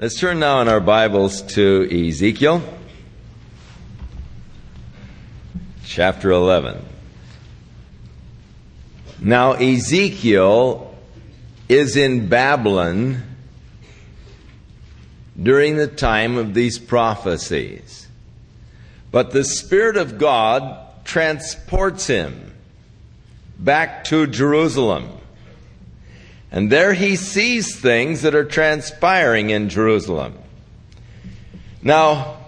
Let's turn now in our Bibles to Ezekiel chapter 11. Now, Ezekiel is in Babylon during the time of these prophecies. But the Spirit of God transports him back to Jerusalem. And there he sees things that are transpiring in Jerusalem. Now,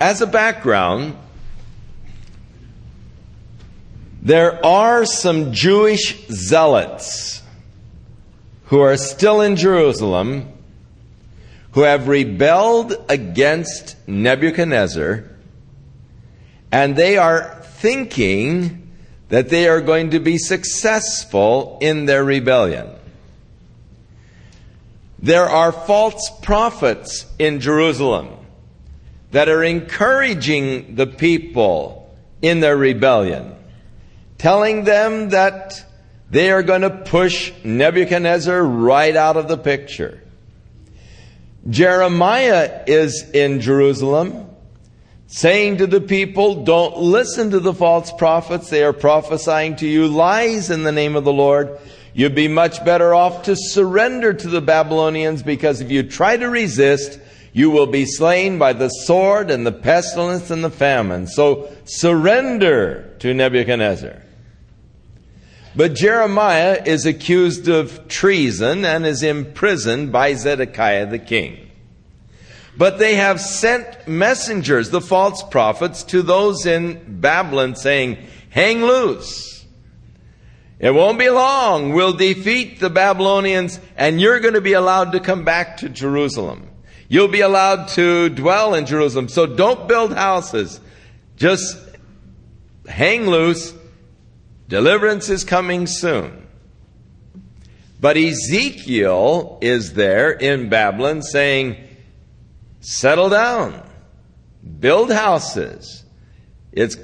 as a background, there are some Jewish zealots who are still in Jerusalem who have rebelled against Nebuchadnezzar, and they are thinking that they are going to be successful in their rebellion. There are false prophets in Jerusalem that are encouraging the people in their rebellion, telling them that they are going to push Nebuchadnezzar right out of the picture. Jeremiah is in Jerusalem saying to the people, Don't listen to the false prophets. They are prophesying to you lies in the name of the Lord. You'd be much better off to surrender to the Babylonians because if you try to resist, you will be slain by the sword and the pestilence and the famine. So surrender to Nebuchadnezzar. But Jeremiah is accused of treason and is imprisoned by Zedekiah the king. But they have sent messengers, the false prophets, to those in Babylon saying, hang loose. It won't be long. We'll defeat the Babylonians and you're going to be allowed to come back to Jerusalem. You'll be allowed to dwell in Jerusalem. So don't build houses. Just hang loose. Deliverance is coming soon. But Ezekiel is there in Babylon saying, settle down. Build houses. It's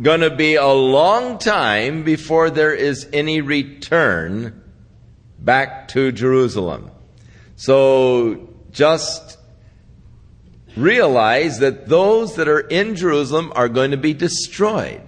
going to be a long time before there is any return back to Jerusalem. So just realize that those that are in Jerusalem are going to be destroyed.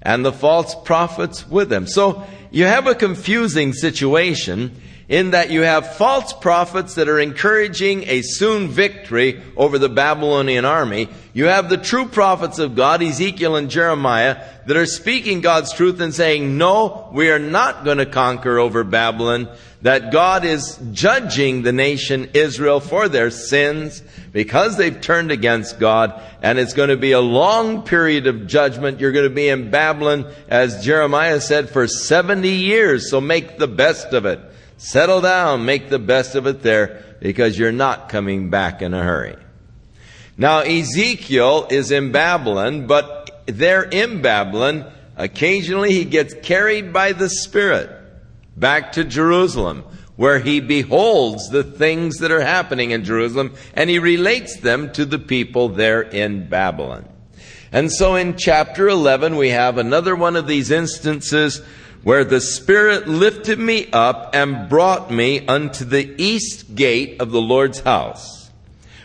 And the false prophets with them. So you have a confusing situation in that you have false prophets that are encouraging a soon victory over the Babylonian army. You have the true prophets of God, Ezekiel and Jeremiah, that are speaking God's truth and saying, no, we are not going to conquer over Babylon, that God is judging the nation Israel for their sins because they've turned against God, and it's going to be a long period of judgment. You're going to be in Babylon, as Jeremiah said, for 70 years, so make the best of it. Settle down, make the best of it there, because you're not coming back in a hurry. Now, Ezekiel is in Babylon, but there in Babylon, occasionally he gets carried by the Spirit back to Jerusalem, where he beholds the things that are happening in Jerusalem, and he relates them to the people there in Babylon. And so in chapter 11, we have another one of these instances where the Spirit lifted me up and brought me unto the east gate of the Lord's house,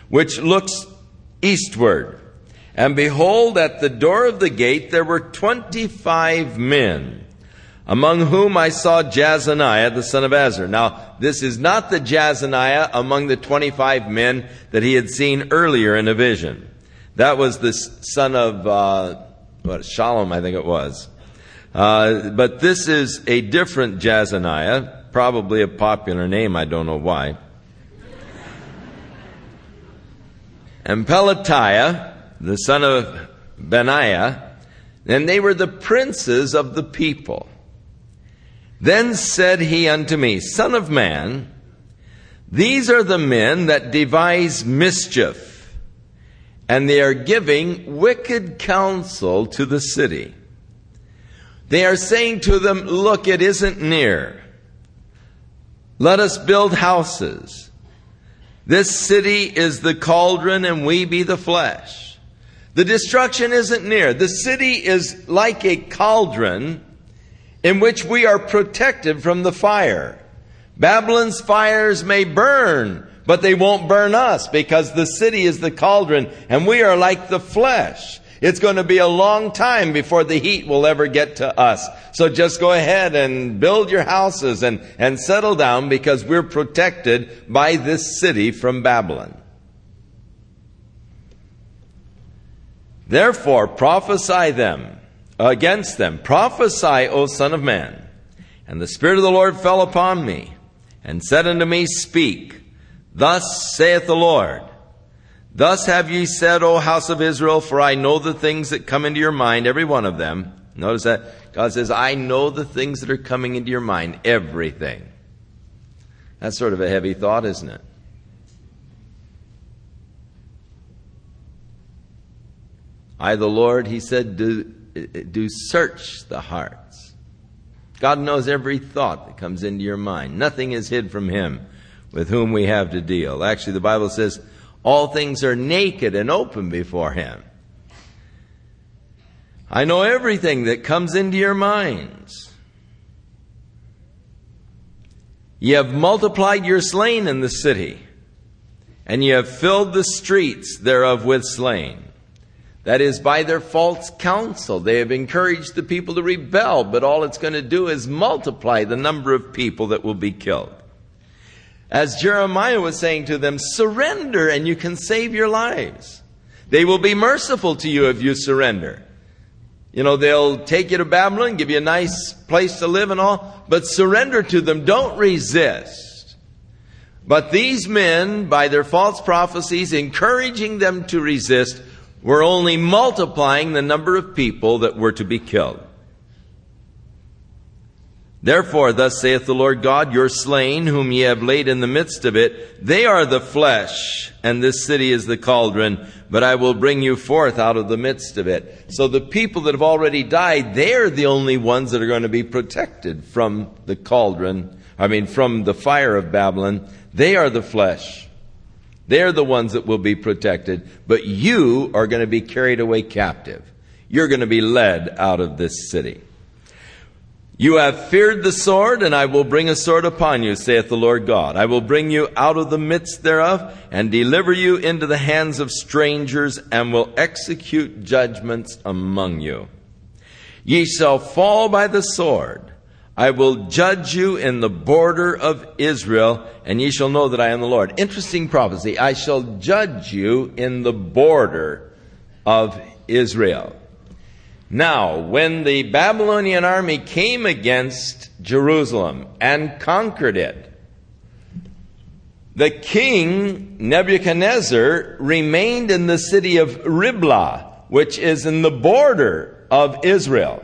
which looks eastward. And behold, at the door of the gate there were twenty-five men, among whom I saw Jaazaniah, the son of Azur. Now, this is not the Jaazaniah among the twenty-five men that he had seen earlier in a vision. That was the son of, uh, what, Shalom, I think it was. Uh, but this is a different Jaazaniah, probably a popular name, I don't know why. and Pelatiah, the son of Benaiah, and they were the princes of the people. Then said he unto me, Son of man, these are the men that devise mischief, and they are giving wicked counsel to the city. They are saying to them, look, it isn't near. Let us build houses. This city is the cauldron and we be the flesh. The destruction isn't near. The city is like a cauldron in which we are protected from the fire. Babylon's fires may burn, but they won't burn us because the city is the cauldron and we are like the flesh. It's going to be a long time before the heat will ever get to us. So just go ahead and build your houses and, and settle down because we're protected by this city from Babylon. Therefore prophesy them against them. Prophesy, O son of man. And the Spirit of the Lord fell upon me and said unto me, Speak. Thus saith the Lord. Thus have ye said, O house of Israel, for I know the things that come into your mind, every one of them. Notice that God says, I know the things that are coming into your mind, everything. That's sort of a heavy thought, isn't it? I, the Lord, he said, do, do search the hearts. God knows every thought that comes into your mind. Nothing is hid from him with whom we have to deal. Actually, the Bible says, all things are naked and open before him. I know everything that comes into your minds. Ye have multiplied your slain in the city, and ye have filled the streets thereof with slain. That is, by their false counsel. They have encouraged the people to rebel, but all it's going to do is multiply the number of people that will be killed. As Jeremiah was saying to them, surrender and you can save your lives. They will be merciful to you if you surrender. You know, they'll take you to Babylon, give you a nice place to live and all, but surrender to them. Don't resist. But these men, by their false prophecies, encouraging them to resist, were only multiplying the number of people that were to be killed. Therefore, thus saith the Lord God, your slain, whom ye have laid in the midst of it, they are the flesh, and this city is the cauldron, but I will bring you forth out of the midst of it. So the people that have already died, they're the only ones that are going to be protected from the cauldron, I mean, from the fire of Babylon. They are the flesh. They're the ones that will be protected, but you are going to be carried away captive. You're going to be led out of this city. You have feared the sword, and I will bring a sword upon you, saith the Lord God. I will bring you out of the midst thereof, and deliver you into the hands of strangers, and will execute judgments among you. Ye shall fall by the sword. I will judge you in the border of Israel, and ye shall know that I am the Lord. Interesting prophecy. I shall judge you in the border of Israel. Now, when the Babylonian army came against Jerusalem and conquered it, the king Nebuchadnezzar remained in the city of Riblah, which is in the border of Israel.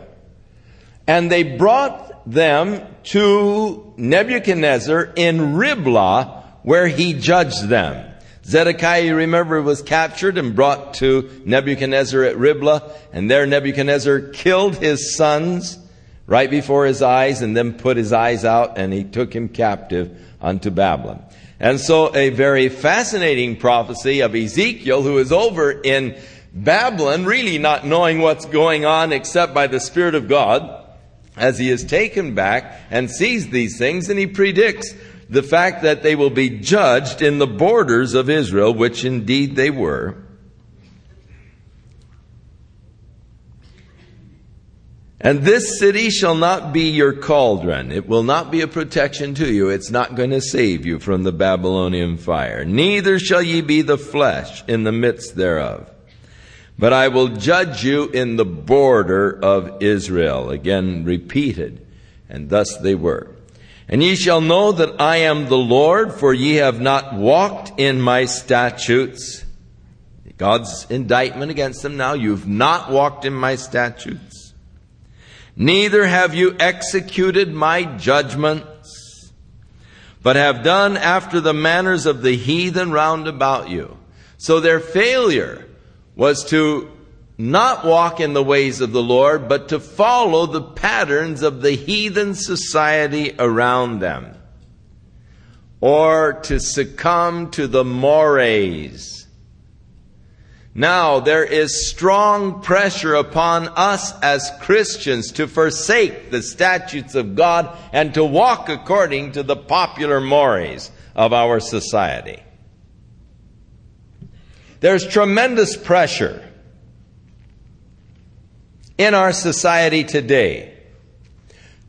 And they brought them to Nebuchadnezzar in Riblah, where he judged them. Zedekiah, you remember, was captured and brought to Nebuchadnezzar at Riblah, and there Nebuchadnezzar killed his sons right before his eyes and then put his eyes out and he took him captive unto Babylon. And so a very fascinating prophecy of Ezekiel who is over in Babylon, really not knowing what's going on except by the Spirit of God, as he is taken back and sees these things and he predicts the fact that they will be judged in the borders of Israel, which indeed they were. And this city shall not be your cauldron. It will not be a protection to you. It's not going to save you from the Babylonian fire. Neither shall ye be the flesh in the midst thereof. But I will judge you in the border of Israel. Again, repeated. And thus they were. And ye shall know that I am the Lord, for ye have not walked in my statutes. God's indictment against them now. You've not walked in my statutes. Neither have you executed my judgments, but have done after the manners of the heathen round about you. So their failure was to not walk in the ways of the Lord, but to follow the patterns of the heathen society around them, or to succumb to the mores. Now, there is strong pressure upon us as Christians to forsake the statutes of God and to walk according to the popular mores of our society. There's tremendous pressure in our society today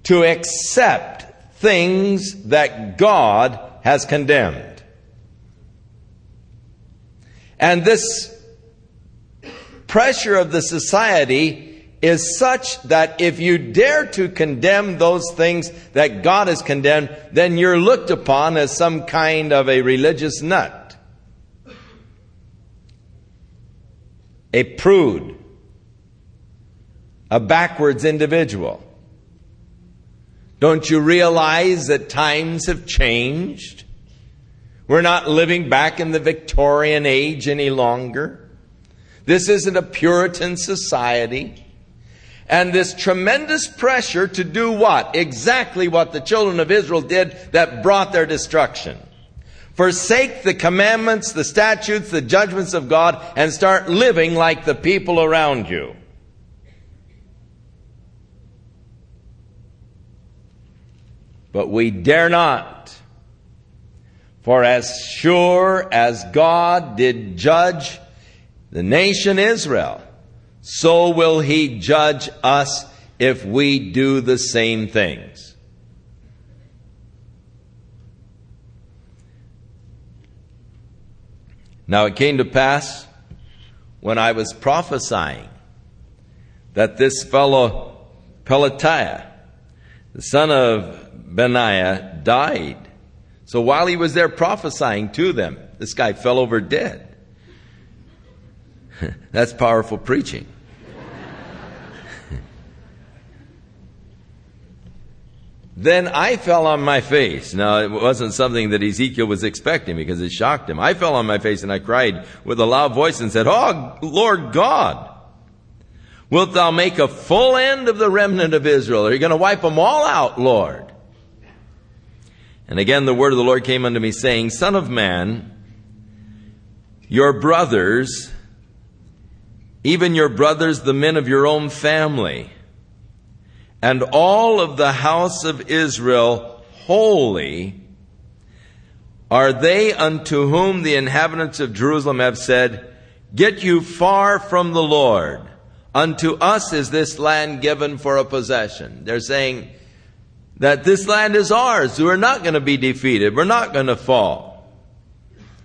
to accept things that God has condemned. And this pressure of the society is such that if you dare to condemn those things that God has condemned, then you're looked upon as some kind of a religious nut, a prude, a backwards individual. Don't you realize that times have changed? We're not living back in the Victorian age any longer. This isn't a Puritan society. And this tremendous pressure to do what? Exactly what the children of Israel did that brought their destruction. Forsake the commandments, the statutes, the judgments of God, and start living like the people around you. But we dare not. For as sure as God did judge the nation Israel, so will he judge us if we do the same things. Now it came to pass when I was prophesying that this fellow Pelatiah, the son of Benaiah died. So while he was there prophesying to them, this guy fell over dead. That's powerful preaching. then I fell on my face. Now, it wasn't something that Ezekiel was expecting because it shocked him. I fell on my face and I cried with a loud voice and said, Oh, Lord God, wilt thou make a full end of the remnant of Israel? Are you going to wipe them all out, Lord? And again the word of the Lord came unto me, saying, Son of man, your brothers, even your brothers, the men of your own family, and all of the house of Israel holy, are they unto whom the inhabitants of Jerusalem have said, Get you far from the Lord. Unto us is this land given for a possession. They're saying, that this land is ours. We're not going to be defeated. We're not going to fall.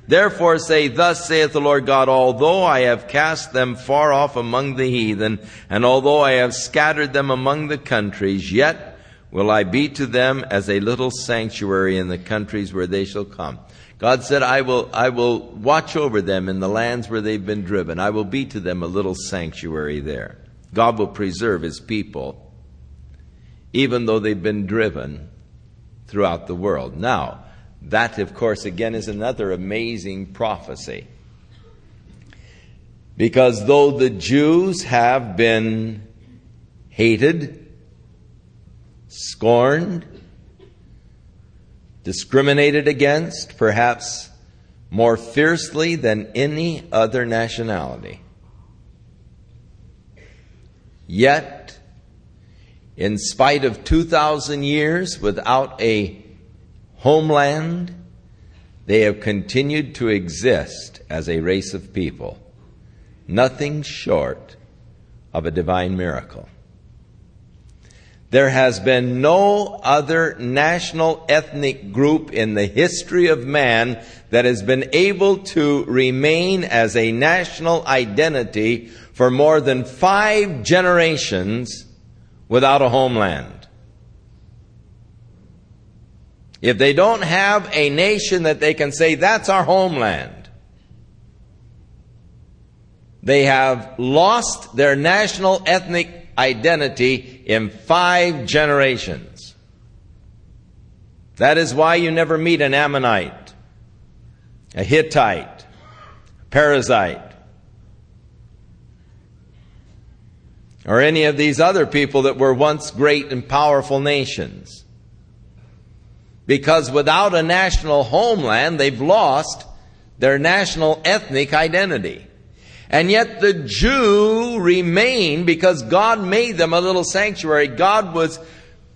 Therefore say, Thus saith the Lord God, although I have cast them far off among the heathen, and although I have scattered them among the countries, yet will I be to them as a little sanctuary in the countries where they shall come. God said, I will, I will watch over them in the lands where they've been driven. I will be to them a little sanctuary there. God will preserve his people even though they've been driven throughout the world. Now, that, of course, again is another amazing prophecy. Because though the Jews have been hated, scorned, discriminated against, perhaps more fiercely than any other nationality, yet in spite of 2,000 years without a homeland, they have continued to exist as a race of people. Nothing short of a divine miracle. There has been no other national ethnic group in the history of man that has been able to remain as a national identity for more than five generations without a homeland. If they don't have a nation that they can say, that's our homeland, they have lost their national ethnic identity in five generations. That is why you never meet an Ammonite, a Hittite, a Perizzite, or any of these other people that were once great and powerful nations. Because without a national homeland, they've lost their national ethnic identity. And yet the Jew remained because God made them a little sanctuary. God was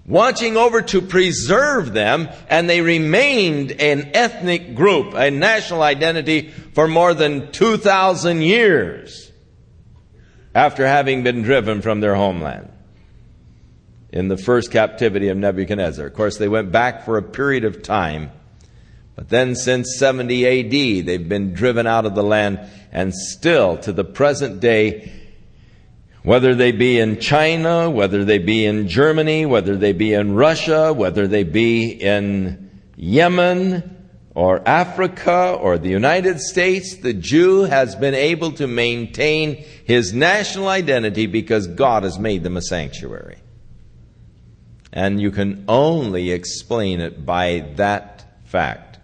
watching over to preserve them, and they remained an ethnic group, a national identity for more than 2,000 years after having been driven from their homeland in the first captivity of Nebuchadnezzar. Of course, they went back for a period of time, but then since 70 AD, they've been driven out of the land, and still to the present day, whether they be in China, whether they be in Germany, whether they be in Russia, whether they be in Yemen, or Africa or the United States, the Jew has been able to maintain his national identity because God has made them a sanctuary. And you can only explain it by that fact.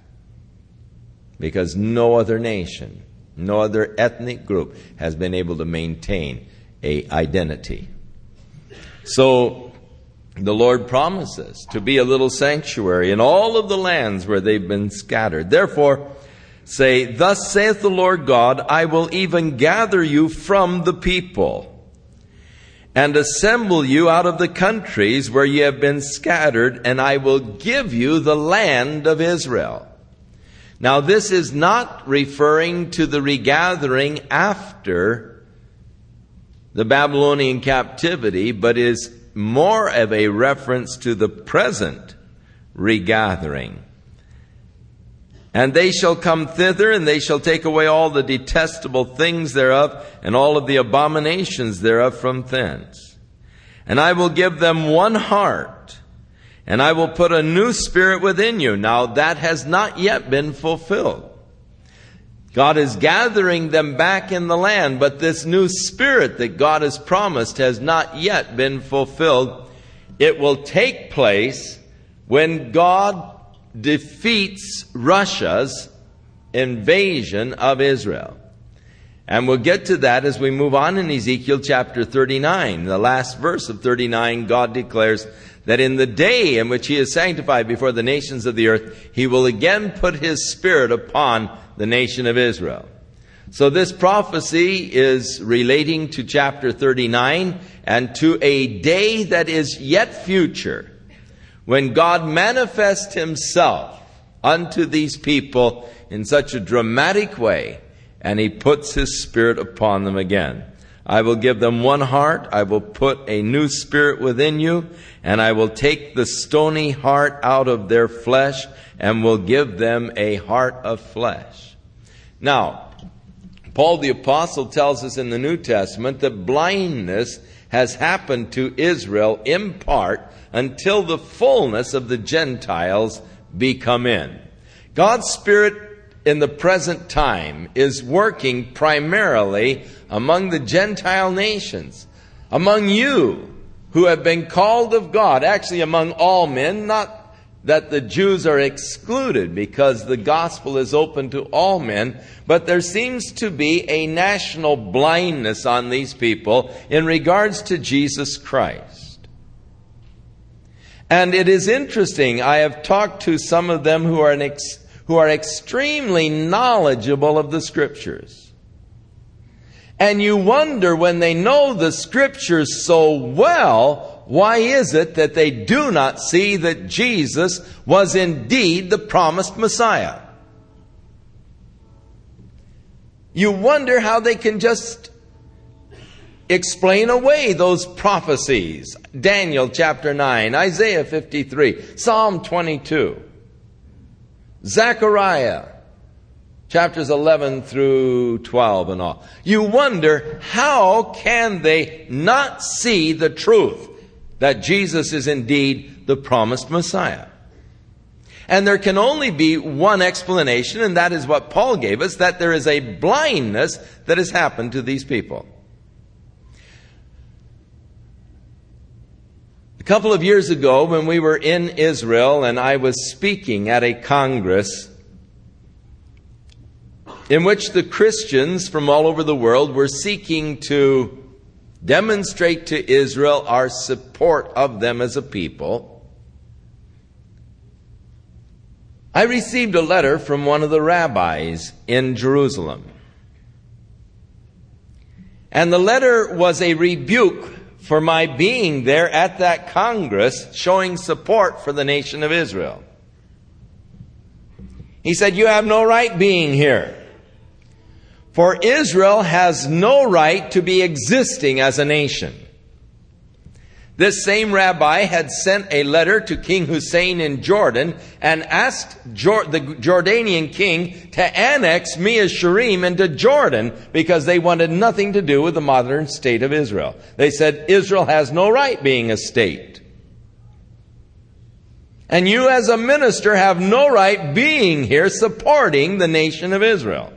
Because no other nation, no other ethnic group has been able to maintain a identity. So the Lord promises to be a little sanctuary in all of the lands where they've been scattered. Therefore, say, Thus saith the Lord God, I will even gather you from the people and assemble you out of the countries where ye have been scattered, and I will give you the land of Israel. Now, this is not referring to the regathering after the Babylonian captivity, but is more of a reference to the present regathering. And they shall come thither, and they shall take away all the detestable things thereof, and all of the abominations thereof from thence. And I will give them one heart, and I will put a new spirit within you. Now that has not yet been fulfilled. God is gathering them back in the land, but this new spirit that God has promised has not yet been fulfilled. It will take place when God defeats Russia's invasion of Israel. And we'll get to that as we move on in Ezekiel chapter 39. The last verse of 39, God declares that in the day in which he is sanctified before the nations of the earth, he will again put his spirit upon the nation of Israel. So this prophecy is relating to chapter 39 and to a day that is yet future when God manifests himself unto these people in such a dramatic way and he puts his spirit upon them again. I will give them one heart. I will put a new spirit within you and I will take the stony heart out of their flesh and will give them a heart of flesh. Now, Paul the Apostle tells us in the New Testament that blindness has happened to Israel in part until the fullness of the Gentiles be come in. God's Spirit in the present time is working primarily among the Gentile nations, among you who have been called of God, actually among all men, not that the Jews are excluded because the gospel is open to all men, but there seems to be a national blindness on these people in regards to Jesus Christ. And it is interesting, I have talked to some of them who are, ex- who are extremely knowledgeable of the scriptures. And you wonder when they know the scriptures so well, why is it that they do not see that Jesus was indeed the promised Messiah? You wonder how they can just explain away those prophecies. Daniel chapter 9, Isaiah 53, Psalm 22, Zechariah chapters 11 through 12 and all. You wonder how can they not see the truth? That Jesus is indeed the promised Messiah. And there can only be one explanation, and that is what Paul gave us, that there is a blindness that has happened to these people. A couple of years ago, when we were in Israel and I was speaking at a congress in which the Christians from all over the world were seeking to demonstrate to Israel our support of them as a people. I received a letter from one of the rabbis in Jerusalem. And the letter was a rebuke for my being there at that Congress showing support for the nation of Israel. He said, You have no right being here. For Israel has no right to be existing as a nation. This same rabbi had sent a letter to King Hussein in Jordan and asked the Jordanian king to annex Mea Shearim into Jordan because they wanted nothing to do with the modern state of Israel. They said Israel has no right being a state. And you as a minister have no right being here supporting the nation of Israel.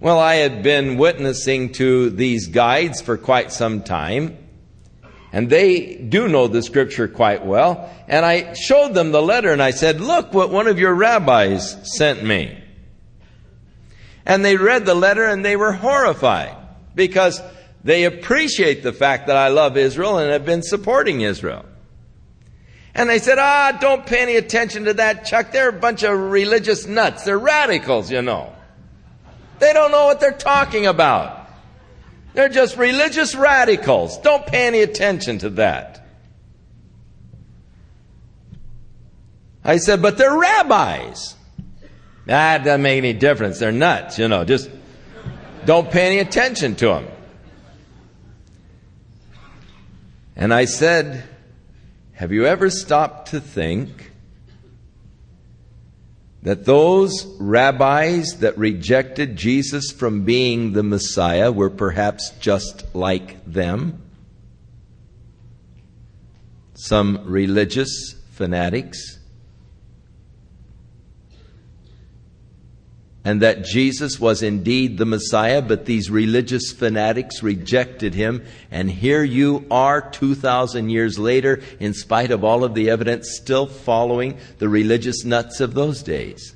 Well, I had been witnessing to these guides for quite some time, and they do know the scripture quite well. And I showed them the letter and I said, Look what one of your rabbis sent me. And they read the letter and they were horrified because they appreciate the fact that I love Israel and have been supporting Israel. And they said, Ah, don't pay any attention to that, Chuck. They're a bunch of religious nuts. They're radicals, you know. They don't know what they're talking about. They're just religious radicals. Don't pay any attention to that. I said, but they're rabbis. That doesn't make any difference. They're nuts, you know. Just don't pay any attention to them. And I said, Have you ever stopped to think that those rabbis that rejected Jesus from being the Messiah were perhaps just like them. Some religious fanatics. And that Jesus was indeed the Messiah, but these religious fanatics rejected him. And here you are 2,000 years later, in spite of all of the evidence, still following the religious nuts of those days.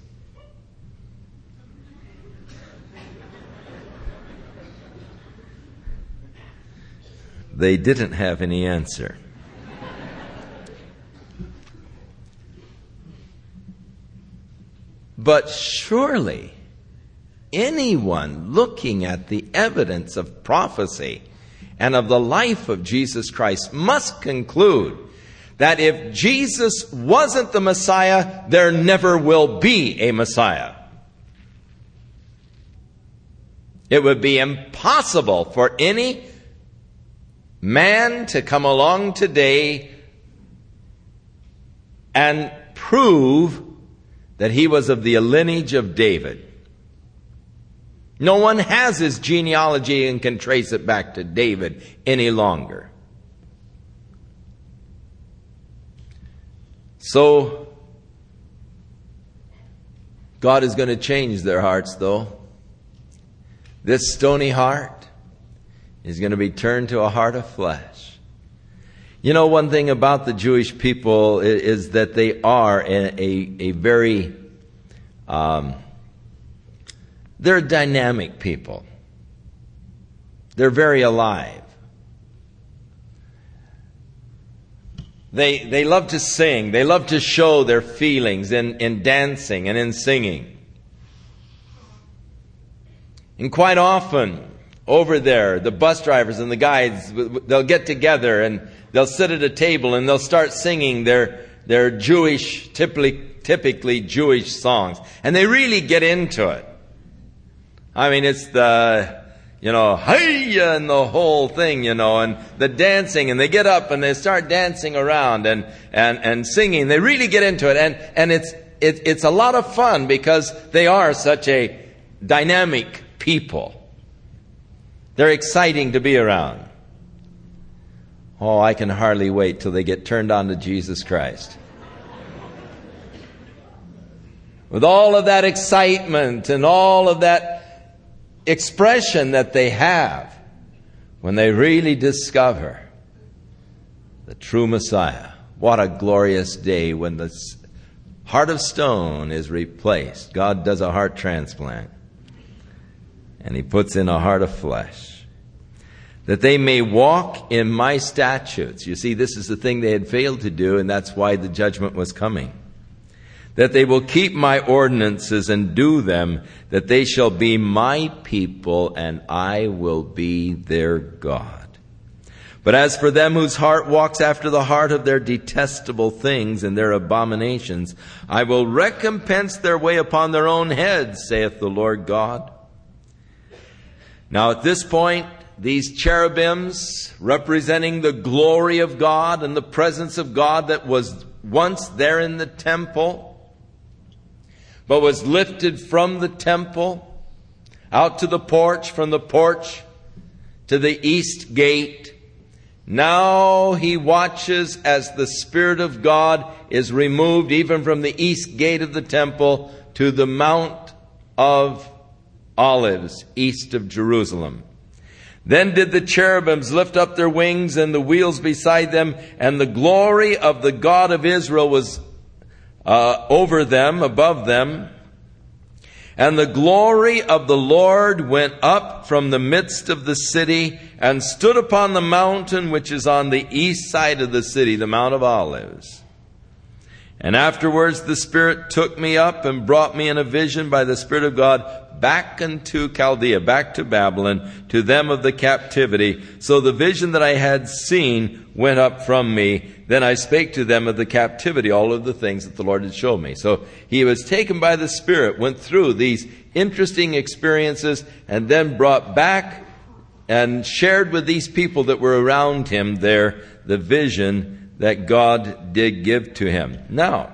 They didn't have any answer. But surely, anyone looking at the evidence of prophecy and of the life of Jesus Christ must conclude that if Jesus wasn't the Messiah, there never will be a Messiah. It would be impossible for any man to come along today and prove that he was of the lineage of David. No one has his genealogy and can trace it back to David any longer. So, God is going to change their hearts, though. This stony heart is going to be turned to a heart of flesh. You know, one thing about the Jewish people is, that they are a, a, a very um, they're dynamic people. They're very alive. They, they love to sing. They love to show their feelings in, in dancing and in singing. And quite often, over there, the bus drivers and the guides, they'll get together and they'll sit at a table and they'll start singing their, their Jewish, typically, typically Jewish songs. And they really get into it. I mean, it's the, you know, hey, and the whole thing, you know, and the dancing, and they get up and they start dancing around and, and, and singing. They really get into it, and, and it's, it, it's a lot of fun because they are such a dynamic people. They're exciting to be around. Oh, I can hardly wait till they get turned on to Jesus Christ. With all of that excitement and all of that expression that they have when they really discover the true Messiah. What a glorious day when the heart of stone is replaced. God does a heart transplant and He puts in a heart of flesh. That they may walk in my statutes. You see, this is the thing they had failed to do, and that's why the judgment was coming that they will keep my ordinances and do them, that they shall be my people and I will be their God. But as for them whose heart walks after the heart of their detestable things and their abominations, I will recompense their way upon their own heads, saith the Lord God. Now at this point, these cherubims representing the glory of God and the presence of God that was once there in the temple, but was lifted from the temple out to the porch, from the porch to the east gate. Now he watches as the Spirit of God is removed even from the east gate of the temple to the Mount of Olives, east of Jerusalem. Then did the cherubims lift up their wings and the wheels beside them, and the glory of the God of Israel was uh, over them, above them. And the glory of the Lord went up from the midst of the city and stood upon the mountain which is on the east side of the city, the Mount of Olives. And afterwards the Spirit took me up and brought me in a vision by the Spirit of God back into Chaldea, back to Babylon, to them of the captivity. So the vision that I had seen went up from me. Then I spake to them of the captivity, all of the things that the Lord had shown me. So he was taken by the Spirit, went through these interesting experiences, and then brought back and shared with these people that were around him there the vision that God did give to him. Now,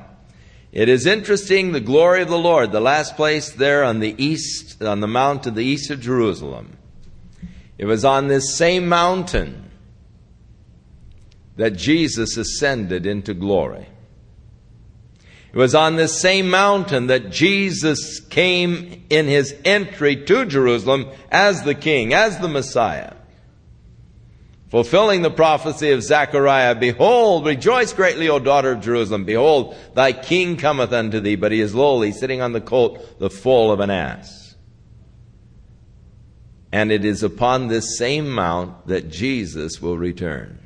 it is interesting, the glory of the Lord, the last place there on the east, on the mount to the east of Jerusalem. It was on this same mountain that Jesus ascended into glory. It was on this same mountain that Jesus came in his entry to Jerusalem as the King, as the Messiah fulfilling the prophecy of Zechariah, Behold, rejoice greatly, O daughter of Jerusalem. Behold, thy king cometh unto thee, but he is lowly, sitting on the colt, the foal of an ass. And it is upon this same mount that Jesus will return.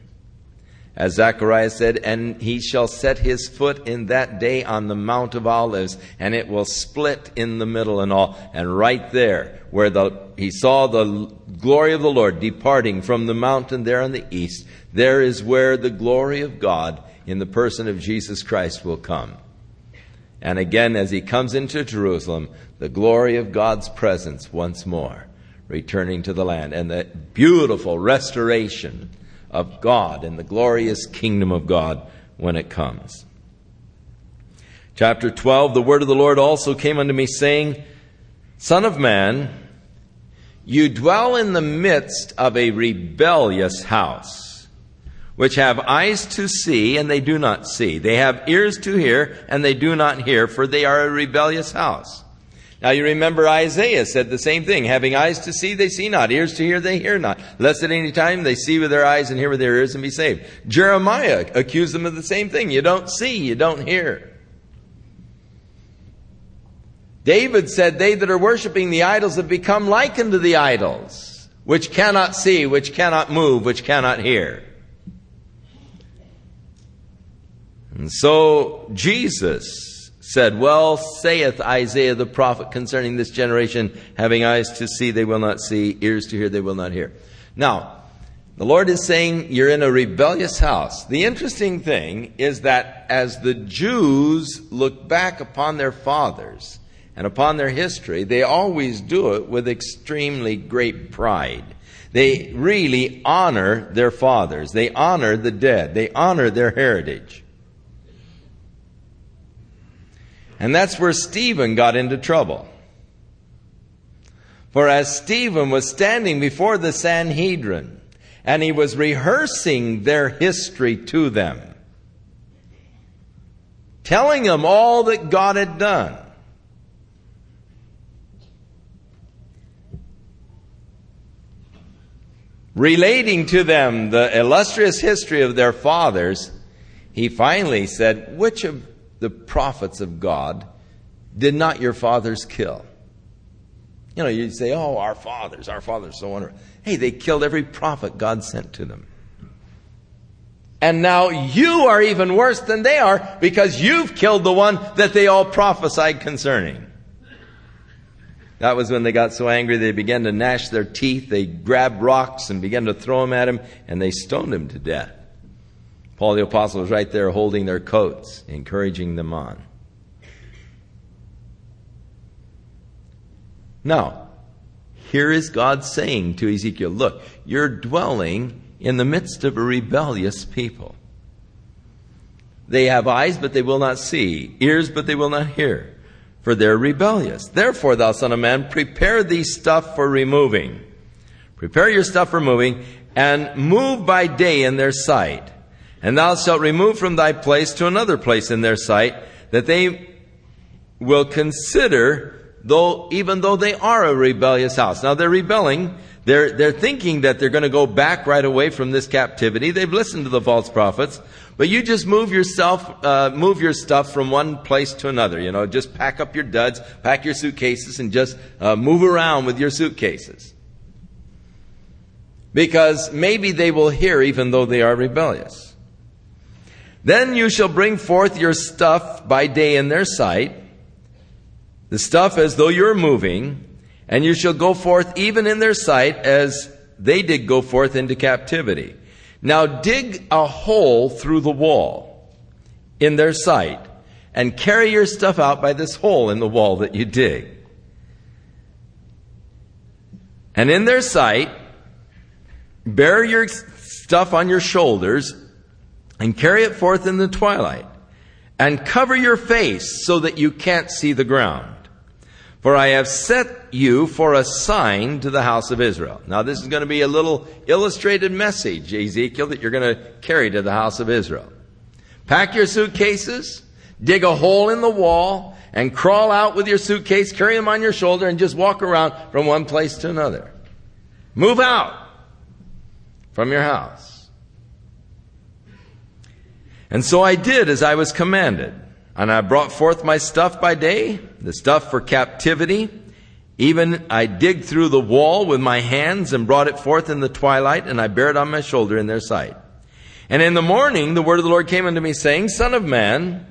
As Zechariah said, and he shall set his foot in that day on the Mount of Olives, and it will split in the middle and all. And right there, where the, he saw the glory of the Lord departing from the mountain there on the east, there is where the glory of God in the person of Jesus Christ will come. And again, as he comes into Jerusalem, the glory of God's presence once more returning to the land and the beautiful restoration of God and the glorious kingdom of God when it comes. Chapter 12 The word of the Lord also came unto me, saying, Son of man, you dwell in the midst of a rebellious house, which have eyes to see, and they do not see. They have ears to hear, and they do not hear, for they are a rebellious house. Now you remember Isaiah said the same thing. Having eyes to see, they see not. Ears to hear, they hear not. Lest at any time they see with their eyes and hear with their ears and be saved. Jeremiah accused them of the same thing. You don't see, you don't hear. David said, They that are worshiping the idols have become like unto the idols, which cannot see, which cannot move, which cannot hear. And so Jesus said, Well saith Isaiah the prophet concerning this generation, having eyes to see, they will not see, ears to hear, they will not hear. Now, the Lord is saying you're in a rebellious house. The interesting thing is that as the Jews look back upon their fathers and upon their history, they always do it with extremely great pride. They really honor their fathers. They honor the dead. They honor their heritage. And that's where Stephen got into trouble. For as Stephen was standing before the Sanhedrin, and he was rehearsing their history to them, telling them all that God had done, relating to them the illustrious history of their fathers, he finally said, Which of the prophets of God did not your fathers kill? You know, you say, oh, our fathers, our fathers, so wonderful. Hey, they killed every prophet God sent to them. And now you are even worse than they are because you've killed the one that they all prophesied concerning. That was when they got so angry they began to gnash their teeth. They grabbed rocks and began to throw them at him, and they stoned him to death. Paul the Apostle right there holding their coats, encouraging them on. Now, here is God saying to Ezekiel, Look, you're dwelling in the midst of a rebellious people. They have eyes, but they will not see, ears, but they will not hear, for they're rebellious. Therefore, thou son of man, prepare thee stuff for removing. Prepare your stuff for moving, and move by day in their sight. And thou shalt remove from thy place to another place in their sight, that they will consider though, even though they are a rebellious house. Now they're rebelling. They're, they're thinking that they're going to go back right away from this captivity. They've listened to the false prophets. But you just move yourself, uh, move your stuff from one place to another. You know, just pack up your duds, pack your suitcases, and just uh, move around with your suitcases. Because maybe they will hear even though they are rebellious. Then you shall bring forth your stuff by day in their sight, the stuff as though you're moving, and you shall go forth even in their sight as they did go forth into captivity. Now dig a hole through the wall in their sight and carry your stuff out by this hole in the wall that you dig. And in their sight, bear your stuff on your shoulders and carry it forth in the twilight and cover your face so that you can't see the ground. For I have set you for a sign to the house of Israel. Now, this is going to be a little illustrated message, Ezekiel, that you're going to carry to the house of Israel. Pack your suitcases, dig a hole in the wall, and crawl out with your suitcase, carry them on your shoulder, and just walk around from one place to another. Move out from your house. And so I did as I was commanded. And I brought forth my stuff by day, the stuff for captivity. Even I digged through the wall with my hands and brought it forth in the twilight, and I bare it on my shoulder in their sight. And in the morning the word of the Lord came unto me, saying, Son of man,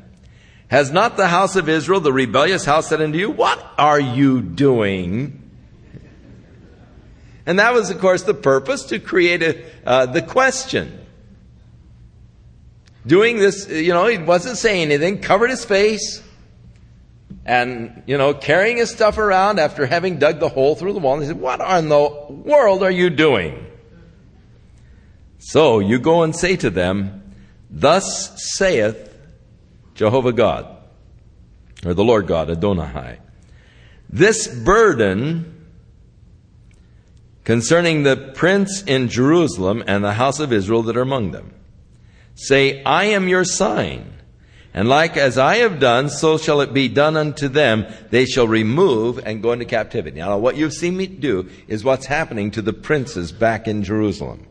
has not the house of Israel, the rebellious house, said unto you, What are you doing? And that was, of course, the purpose to create a, uh, the question doing this, you know, he wasn't saying anything, covered his face, and, you know, carrying his stuff around after having dug the hole through the wall. And he said, What in the world are you doing? So you go and say to them, Thus saith Jehovah God, or the Lord God, Adonai, this burden concerning the prince in Jerusalem and the house of Israel that are among them. Say, I am your sign. And like as I have done, so shall it be done unto them. They shall remove and go into captivity. Now, what you've seen me do is what's happening to the princes back in Jerusalem.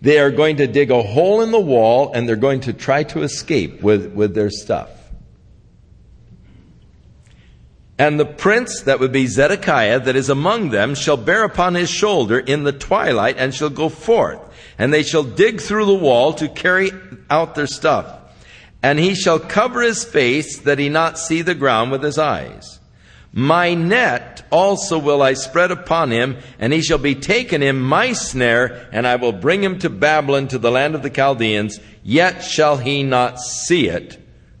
They are going to dig a hole in the wall and they're going to try to escape with, with their stuff. And the prince that would be Zedekiah that is among them shall bear upon his shoulder in the twilight and shall go forth and they shall dig through the wall to carry out their stuff. And he shall cover his face that he not see the ground with his eyes. My net also will I spread upon him, and he shall be taken in my snare, and I will bring him to Babylon to the land of the Chaldeans, yet shall he not see it,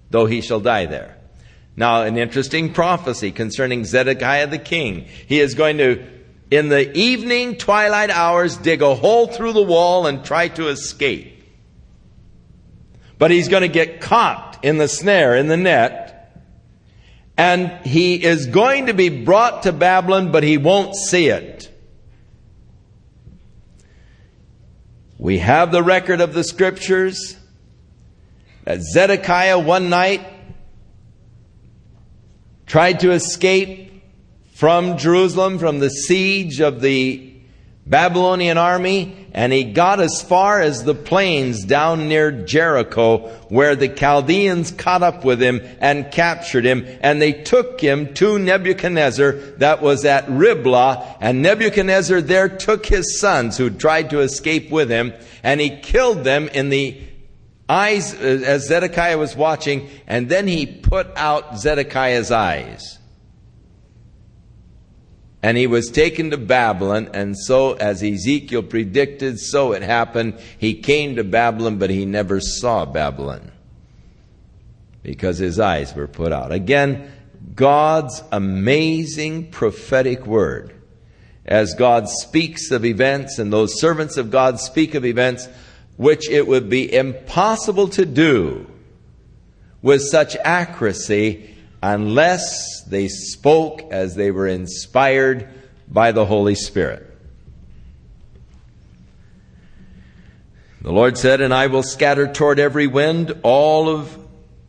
though he shall die there. Now, an interesting prophecy concerning Zedekiah the king. He is going to in the evening twilight hours dig a hole through the wall and try to escape. But he's going to get caught in the snare, in the net, and he is going to be brought to Babylon, but he won't see it. We have the record of the scriptures that Zedekiah one night tried to escape from Jerusalem, from the siege of the Babylonian army, and he got as far as the plains down near Jericho, where the Chaldeans caught up with him and captured him, and they took him to Nebuchadnezzar that was at Riblah, and Nebuchadnezzar there took his sons who tried to escape with him, and he killed them in the eyes as Zedekiah was watching, and then he put out Zedekiah's eyes. And he was taken to Babylon, and so as Ezekiel predicted, so it happened. He came to Babylon, but he never saw Babylon because his eyes were put out. Again, God's amazing prophetic word. As God speaks of events, and those servants of God speak of events which it would be impossible to do with such accuracy unless they spoke as they were inspired by the Holy Spirit. The Lord said, And I will scatter toward every wind all of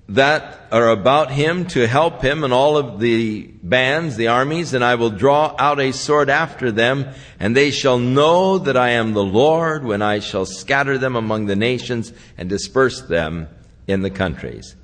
that are about him to help him and all of the bands, the armies, and I will draw out a sword after them, and they shall know that I am the Lord when I shall scatter them among the nations and disperse them in the countries.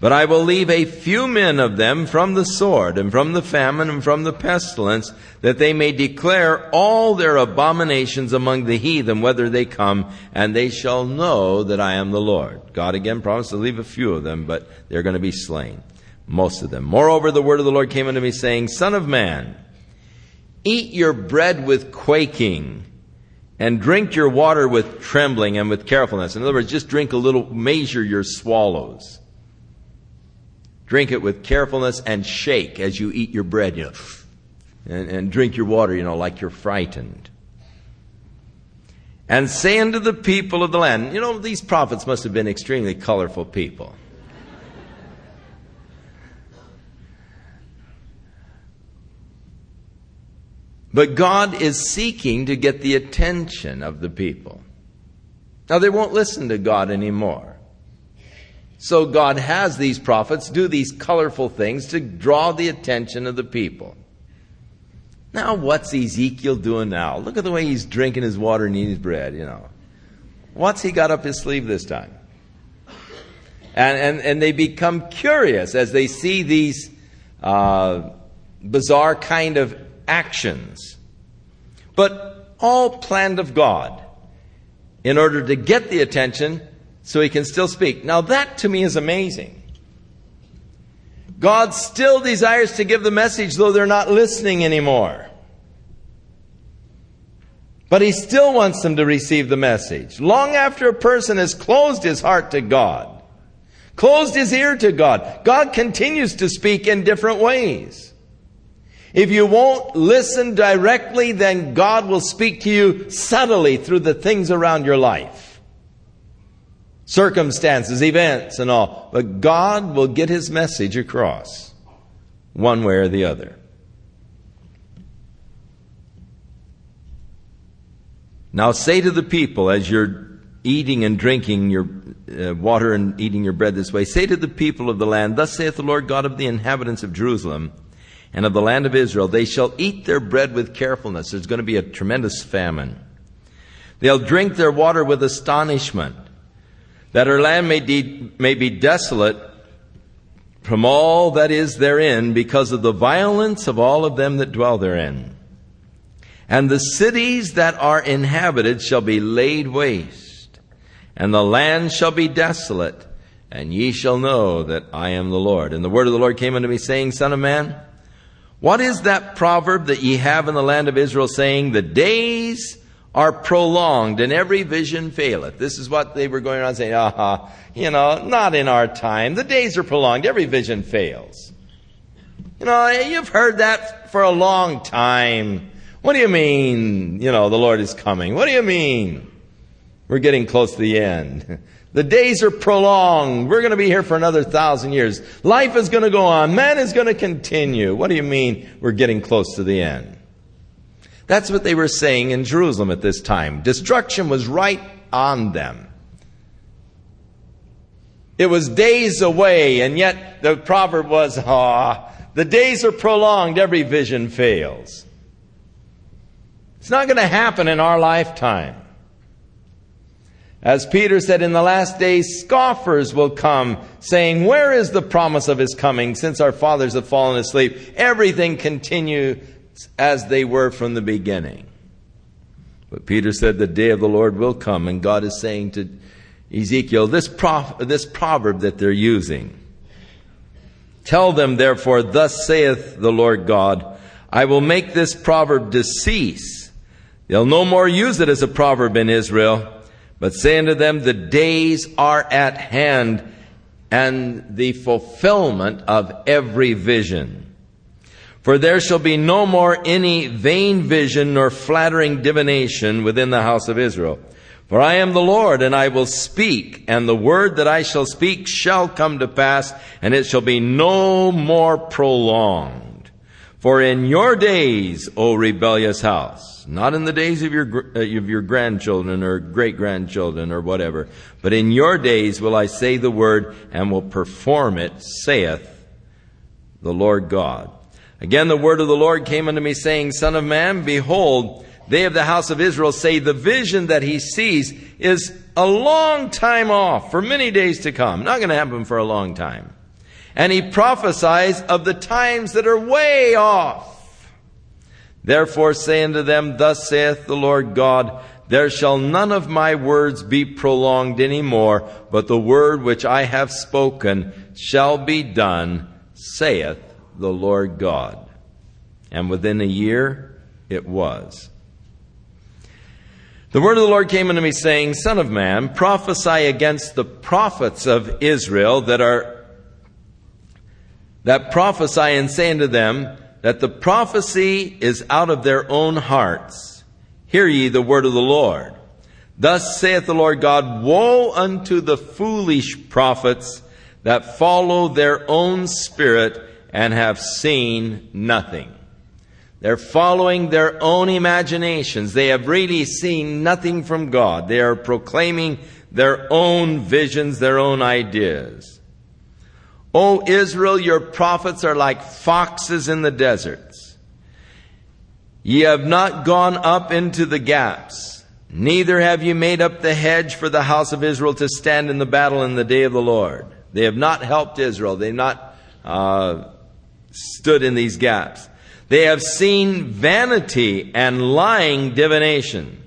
But I will leave a few men of them from the sword and from the famine and from the pestilence, that they may declare all their abominations among the heathen, whether they come, and they shall know that I am the Lord. God again promised to leave a few of them, but they're going to be slain. Most of them. Moreover, the word of the Lord came unto me saying, Son of man, eat your bread with quaking and drink your water with trembling and with carefulness. In other words, just drink a little, measure your swallows. Drink it with carefulness and shake as you eat your bread, you know, and, and drink your water, you know, like you're frightened. And say unto the people of the land, you know, these prophets must have been extremely colorful people. But God is seeking to get the attention of the people. Now, they won't listen to God anymore. So God has these prophets do these colorful things to draw the attention of the people. Now, what's Ezekiel doing now? Look at the way he's drinking his water and eating his bread, you know. What's he got up his sleeve this time? And, and, and they become curious as they see these uh, bizarre kind of actions. But all planned of God in order to get the attention so he can still speak. Now that to me is amazing. God still desires to give the message though they're not listening anymore. But he still wants them to receive the message. Long after a person has closed his heart to God, closed his ear to God, God continues to speak in different ways. If you won't listen directly, then God will speak to you subtly through the things around your life circumstances, events, and all. But God will get his message across one way or the other. Now say to the people as you're eating and drinking your uh, water and eating your bread this way, say to the people of the land, Thus saith the Lord God of the inhabitants of Jerusalem and of the land of Israel, they shall eat their bread with carefulness. There's going to be a tremendous famine. They'll drink their water with astonishment that her land may, de- may be desolate from all that is therein because of the violence of all of them that dwell therein. And the cities that are inhabited shall be laid waste, and the land shall be desolate, and ye shall know that I am the Lord. And the word of the Lord came unto me saying, Son of man, what is that proverb that ye have in the land of Israel saying, the days are prolonged and every vision faileth. This is what they were going around saying, aha, you know, not in our time. The days are prolonged. Every vision fails. You know, you've heard that for a long time. What do you mean, you know, the Lord is coming? What do you mean? We're getting close to the end. The days are prolonged. We're going to be here for another thousand years. Life is going to go on. Man is going to continue. What do you mean we're getting close to the end? That's what they were saying in Jerusalem at this time. Destruction was right on them. It was days away, and yet the proverb was, ah, the days are prolonged, every vision fails. It's not going to happen in our lifetime. As Peter said, in the last days, scoffers will come, saying, Where is the promise of his coming? Since our fathers have fallen asleep, everything continue as they were from the beginning. But Peter said the day of the Lord will come, and God is saying to Ezekiel, this, prof, this proverb that they're using. Tell them, therefore, thus saith the Lord God, I will make this proverb to cease. They'll no more use it as a proverb in Israel, but say unto them, the days are at hand and the fulfillment of every vision. For there shall be no more any vain vision nor flattering divination within the house of Israel. For I am the Lord, and I will speak, and the word that I shall speak shall come to pass, and it shall be no more prolonged. For in your days, O rebellious house, not in the days of your, uh, of your grandchildren or great grandchildren or whatever, but in your days will I say the word and will perform it, saith the Lord God. Again, the word of the Lord came unto me saying, Son of man, behold, they of the house of Israel say the vision that he sees is a long time off, for many days to come. Not going to happen for a long time. And he prophesies of the times that are way off. Therefore say unto them, Thus saith the Lord God, There shall none of my words be prolonged any more, but the word which I have spoken shall be done, saith the Lord God. And within a year it was. The word of the Lord came unto me saying, Son of man, prophesy against the prophets of Israel that are, that prophesy and say unto them that the prophecy is out of their own hearts. Hear ye the word of the Lord. Thus saith the Lord God, Woe unto the foolish prophets that follow their own spirit and have seen nothing. They're following their own imaginations. They have really seen nothing from God. They are proclaiming their own visions, their own ideas. O Israel, your prophets are like foxes in the deserts. Ye have not gone up into the gaps, neither have ye made up the hedge for the house of Israel to stand in the battle in the day of the Lord. They have not helped Israel. They have not uh, stood in these gaps. They have seen vanity and lying divination,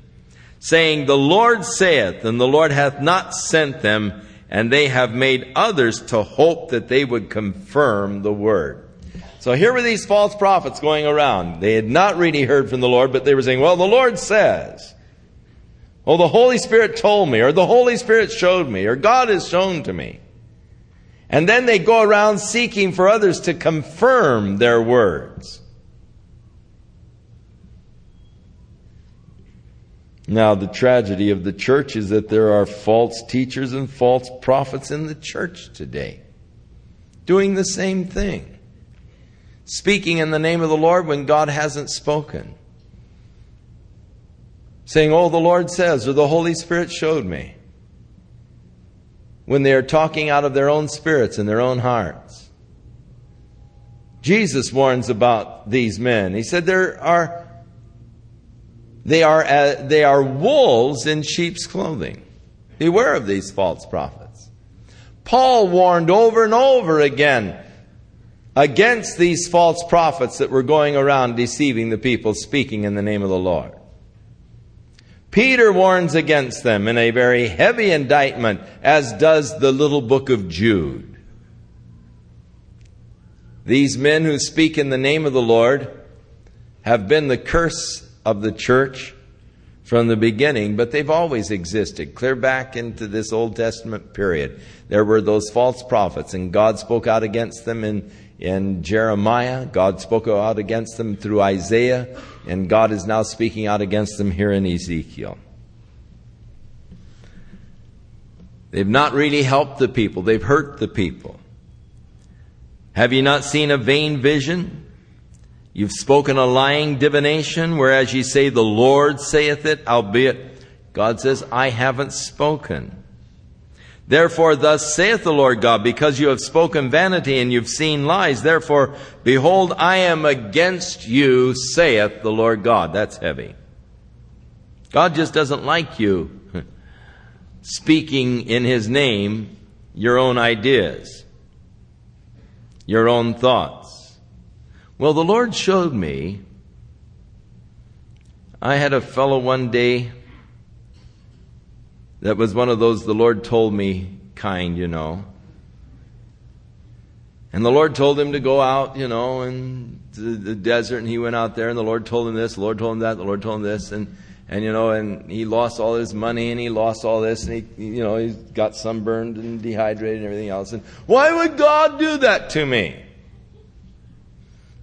saying, The Lord saith, and the Lord hath not sent them, and they have made others to hope that they would confirm the word. So here were these false prophets going around. They had not really heard from the Lord, but they were saying, Well, the Lord says. Oh, the Holy Spirit told me, or the Holy Spirit showed me, or God has shown to me. And then they go around seeking for others to confirm their words. Now, the tragedy of the church is that there are false teachers and false prophets in the church today doing the same thing, speaking in the name of the Lord when God hasn't spoken, saying, Oh, the Lord says, or the Holy Spirit showed me, when they are talking out of their own spirits and their own hearts. Jesus warns about these men. He said, There are they are, uh, they are wolves in sheep's clothing. Beware of these false prophets. Paul warned over and over again against these false prophets that were going around deceiving the people, speaking in the name of the Lord. Peter warns against them in a very heavy indictment, as does the little book of Jude. These men who speak in the name of the Lord have been the curse of the church from the beginning, but they've always existed, clear back into this Old Testament period. There were those false prophets, and God spoke out against them in, in Jeremiah. God spoke out against them through Isaiah, and God is now speaking out against them here in Ezekiel. They've not really helped the people, they've hurt the people. Have you not seen a vain vision? You've spoken a lying divination, whereas ye say, The Lord saith it, albeit God says, I haven't spoken. Therefore, thus saith the Lord God, because you have spoken vanity and you've seen lies, therefore, behold, I am against you, saith the Lord God. That's heavy. God just doesn't like you speaking in His name your own ideas, your own thoughts. Well, the Lord showed me. I had a fellow one day that was one of those the Lord told me kind, you know. And the Lord told him to go out, you know, in the desert, and he went out there, and the Lord told him this, the Lord told him that, the Lord told him this, and, and you know, and he lost all his money, and he lost all this, and he, you know, he got sunburned and dehydrated and everything else. And why would God do that to me?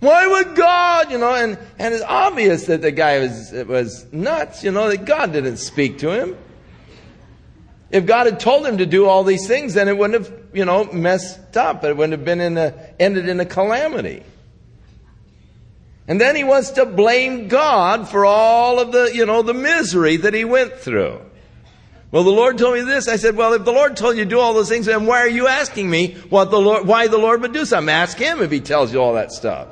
Why would God, you know, and, and it's obvious that the guy was, was nuts, you know, that God didn't speak to him. If God had told him to do all these things, then it wouldn't have, you know, messed up. It wouldn't have been in a, ended in a calamity. And then he wants to blame God for all of the, you know, the misery that he went through. Well, the Lord told me this. I said, well, if the Lord told you to do all those things, then why are you asking me what the Lord, why the Lord would do something? Ask him if he tells you all that stuff.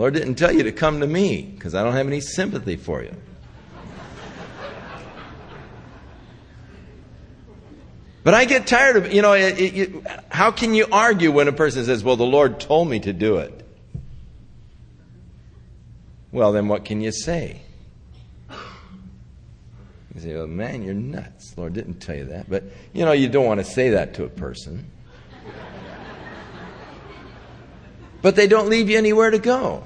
Lord didn't tell you to come to me because I don't have any sympathy for you. But I get tired of, you know, it, it, how can you argue when a person says, well, the Lord told me to do it? Well, then what can you say? You say, well, man, you're nuts. The Lord didn't tell you that. But, you know, you don't want to say that to a person. but they don't leave you anywhere to go.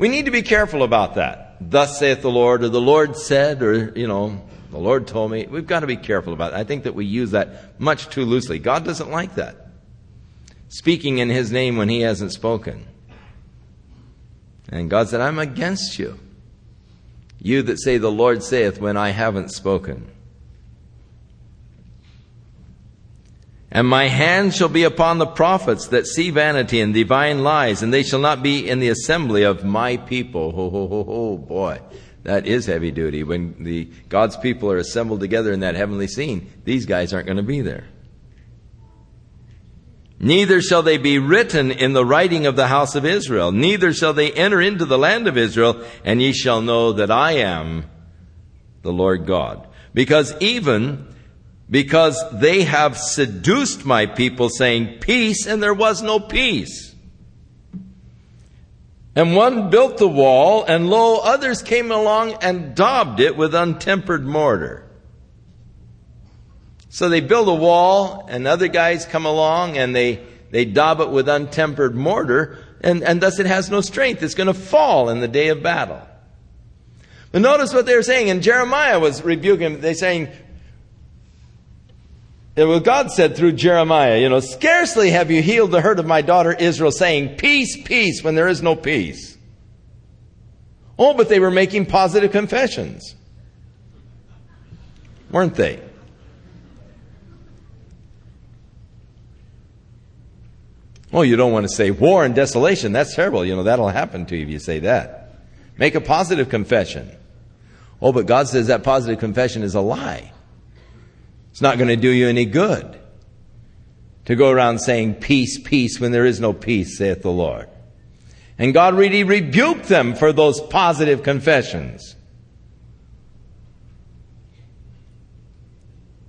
We need to be careful about that. Thus saith the Lord, or the Lord said, or, you know, the Lord told me. We've got to be careful about it. I think that we use that much too loosely. God doesn't like that. Speaking in His name when He hasn't spoken. And God said, I'm against you. You that say, The Lord saith, when I haven't spoken. And my hand shall be upon the prophets that see vanity and divine lies, and they shall not be in the assembly of my people. Ho, ho, ho, ho, boy. That is heavy duty. When the God's people are assembled together in that heavenly scene, these guys aren't going to be there. Neither shall they be written in the writing of the house of Israel. Neither shall they enter into the land of Israel, and ye shall know that I am the Lord God. Because even because they have seduced my people, saying, Peace, and there was no peace. And one built the wall, and lo, others came along and daubed it with untempered mortar. So they build a wall, and other guys come along and they, they daub it with untempered mortar, and, and thus it has no strength. It's going to fall in the day of battle. But notice what they're saying, and Jeremiah was rebuking, them. they're saying, well, God said through Jeremiah, you know, scarcely have you healed the hurt of my daughter Israel, saying, Peace, peace, when there is no peace. Oh, but they were making positive confessions. Weren't they? Oh, you don't want to say war and desolation. That's terrible. You know, that'll happen to you if you say that. Make a positive confession. Oh, but God says that positive confession is a lie. It's not going to do you any good to go around saying peace, peace when there is no peace, saith the Lord. And God really rebuked them for those positive confessions.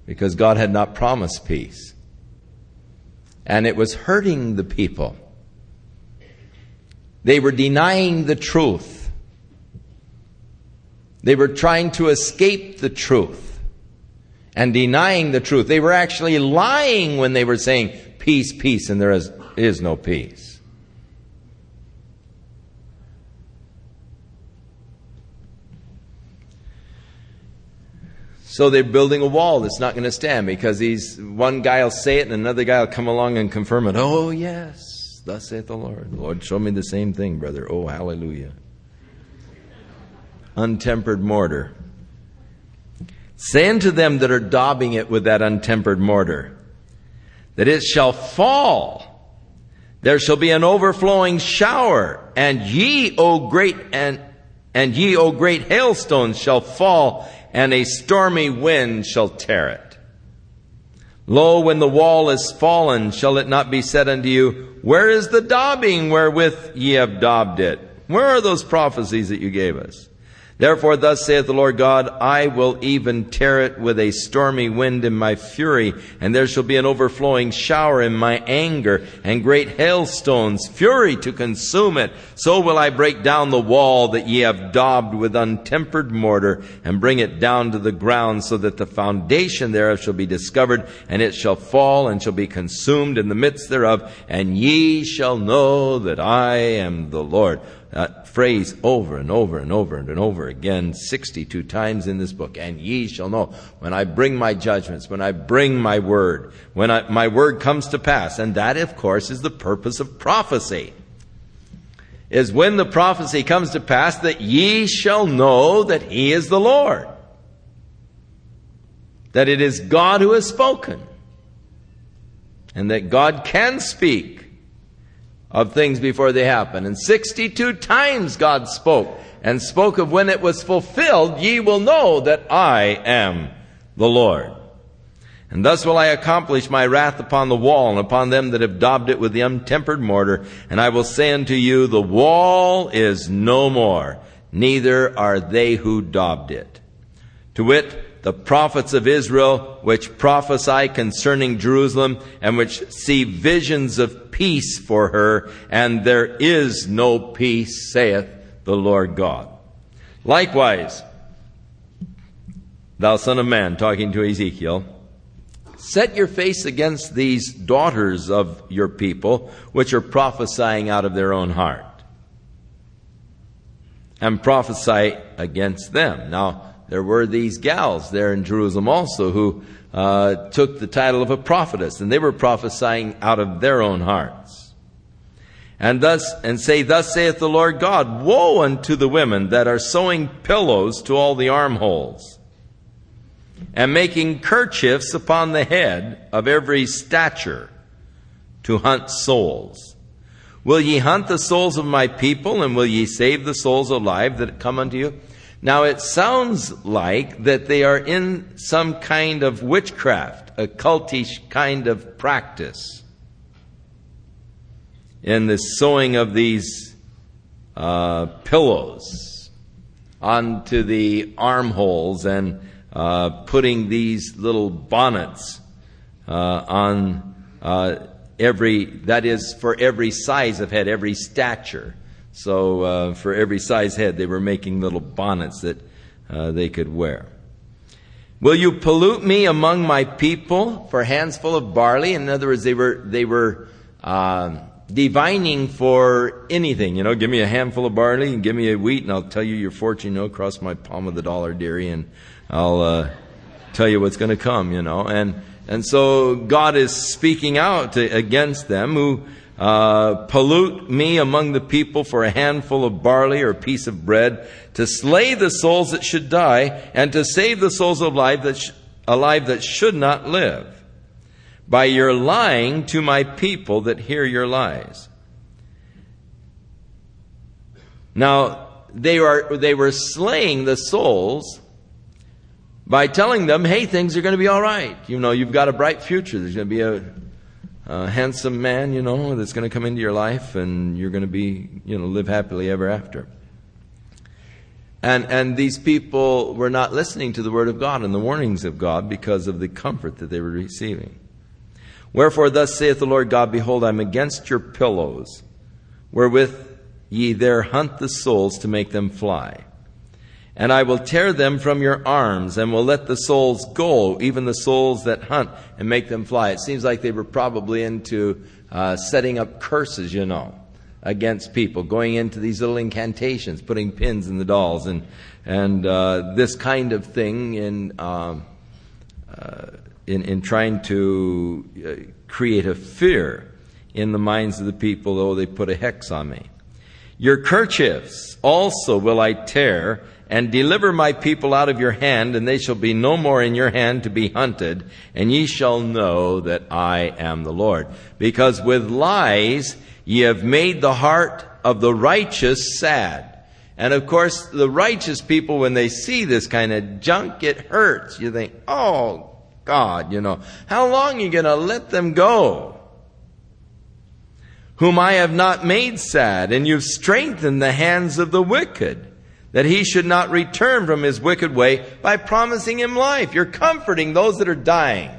Because God had not promised peace. And it was hurting the people. They were denying the truth. They were trying to escape the truth and denying the truth. They were actually lying when they were saying, peace, peace, and there is, is no peace. So they're building a wall that's not going to stand because these one guy will say it and another guy will come along and confirm it. Oh yes, thus saith the Lord. Lord, show me the same thing, brother. Oh hallelujah. Untempered mortar. Say unto them that are daubing it with that untempered mortar, that it shall fall. There shall be an overflowing shower, and ye, O great, and, and ye, O great hailstones shall fall, and a stormy wind shall tear it. Lo, when the wall is fallen, shall it not be said unto you, Where is the daubing wherewith ye have daubed it? Where are those prophecies that you gave us? Therefore, thus saith the Lord God, I will even tear it with a stormy wind in my fury, and there shall be an overflowing shower in my anger, and great hailstones, fury to consume it. So will I break down the wall that ye have daubed with untempered mortar, and bring it down to the ground, so that the foundation thereof shall be discovered, and it shall fall, and shall be consumed in the midst thereof, and ye shall know that I am the Lord that phrase over and over and over and over again 62 times in this book. And ye shall know when I bring my judgments, when I bring my word, when I, my word comes to pass. And that, of course, is the purpose of prophecy. Is when the prophecy comes to pass that ye shall know that he is the Lord. That it is God who has spoken. And that God can speak of things before they happen. And 62 times God spoke and spoke of when it was fulfilled, ye will know that I am the Lord. And thus will I accomplish my wrath upon the wall and upon them that have daubed it with the untempered mortar. And I will say unto you, the wall is no more, neither are they who daubed it. To wit, the prophets of Israel, which prophesy concerning Jerusalem, and which see visions of peace for her, and there is no peace, saith the Lord God. Likewise, thou son of man, talking to Ezekiel, set your face against these daughters of your people, which are prophesying out of their own heart, and prophesy against them. Now, there were these gals there in Jerusalem also who uh, took the title of a prophetess, and they were prophesying out of their own hearts. And thus, and say, Thus saith the Lord God, Woe unto the women that are sewing pillows to all the armholes, and making kerchiefs upon the head of every stature to hunt souls. Will ye hunt the souls of my people, and will ye save the souls alive that come unto you? Now it sounds like that they are in some kind of witchcraft, a cultish kind of practice in the sewing of these uh, pillows onto the armholes and uh, putting these little bonnets uh, on uh, every, that is, for every size of head, every stature. So uh, for every size head, they were making little bonnets that uh, they could wear. Will you pollute me among my people for hands full of barley? In other words, they were they were uh, divining for anything. You know, give me a handful of barley and give me a wheat, and I'll tell you your fortune. You know, across my palm of the dollar, dearie, and I'll uh, tell you what's going to come. You know, and and so God is speaking out to, against them who uh, pollute me among the people for a handful of barley or a piece of bread, to slay the souls that should die, and to save the souls alive that, sh- alive that should not live, by your lying to my people that hear your lies. Now, they, are, they were slaying the souls by telling them, hey, things are going to be all right. You know, you've got a bright future. There's going to be a a handsome man, you know, that's going to come into your life and you're going to be, you know, live happily ever after. And, and these people were not listening to the word of God and the warnings of God because of the comfort that they were receiving. Wherefore, thus saith the Lord God, Behold, I am against your pillows, wherewith ye there hunt the souls to make them fly. And I will tear them from your arms and will let the souls go, even the souls that hunt, and make them fly. It seems like they were probably into uh, setting up curses, you know, against people, going into these little incantations, putting pins in the dolls, and, and uh, this kind of thing in, um, uh, in, in trying to uh, create a fear in the minds of the people, though they put a hex on me. Your kerchiefs also will I tear and deliver my people out of your hand, and they shall be no more in your hand to be hunted, and ye shall know that I am the Lord. Because with lies ye have made the heart of the righteous sad. And of course, the righteous people, when they see this kind of junk, it hurts. You think, oh, God, you know, how long are you going to let them go? Whom I have not made sad, and you've strengthened the hands of the wicked that he should not return from his wicked way by promising him life. You're comforting those that are dying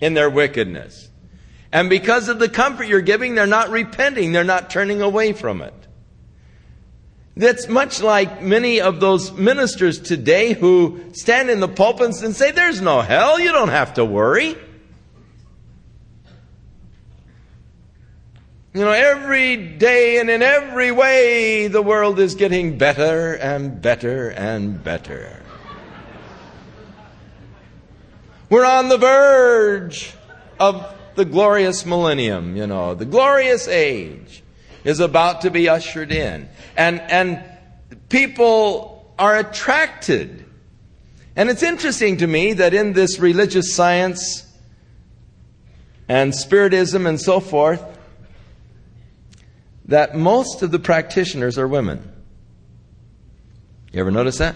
in their wickedness. And because of the comfort you're giving, they're not repenting. They're not turning away from it. That's much like many of those ministers today who stand in the pulpits and say, There's no hell, you don't have to worry. You know, every day and in every way, the world is getting better and better and better. We're on the verge of the glorious millennium, you know, the glorious age is about to be ushered in. And, and people are attracted. And it's interesting to me that in this religious science and spiritism and so forth, that most of the practitioners are women. You ever notice that?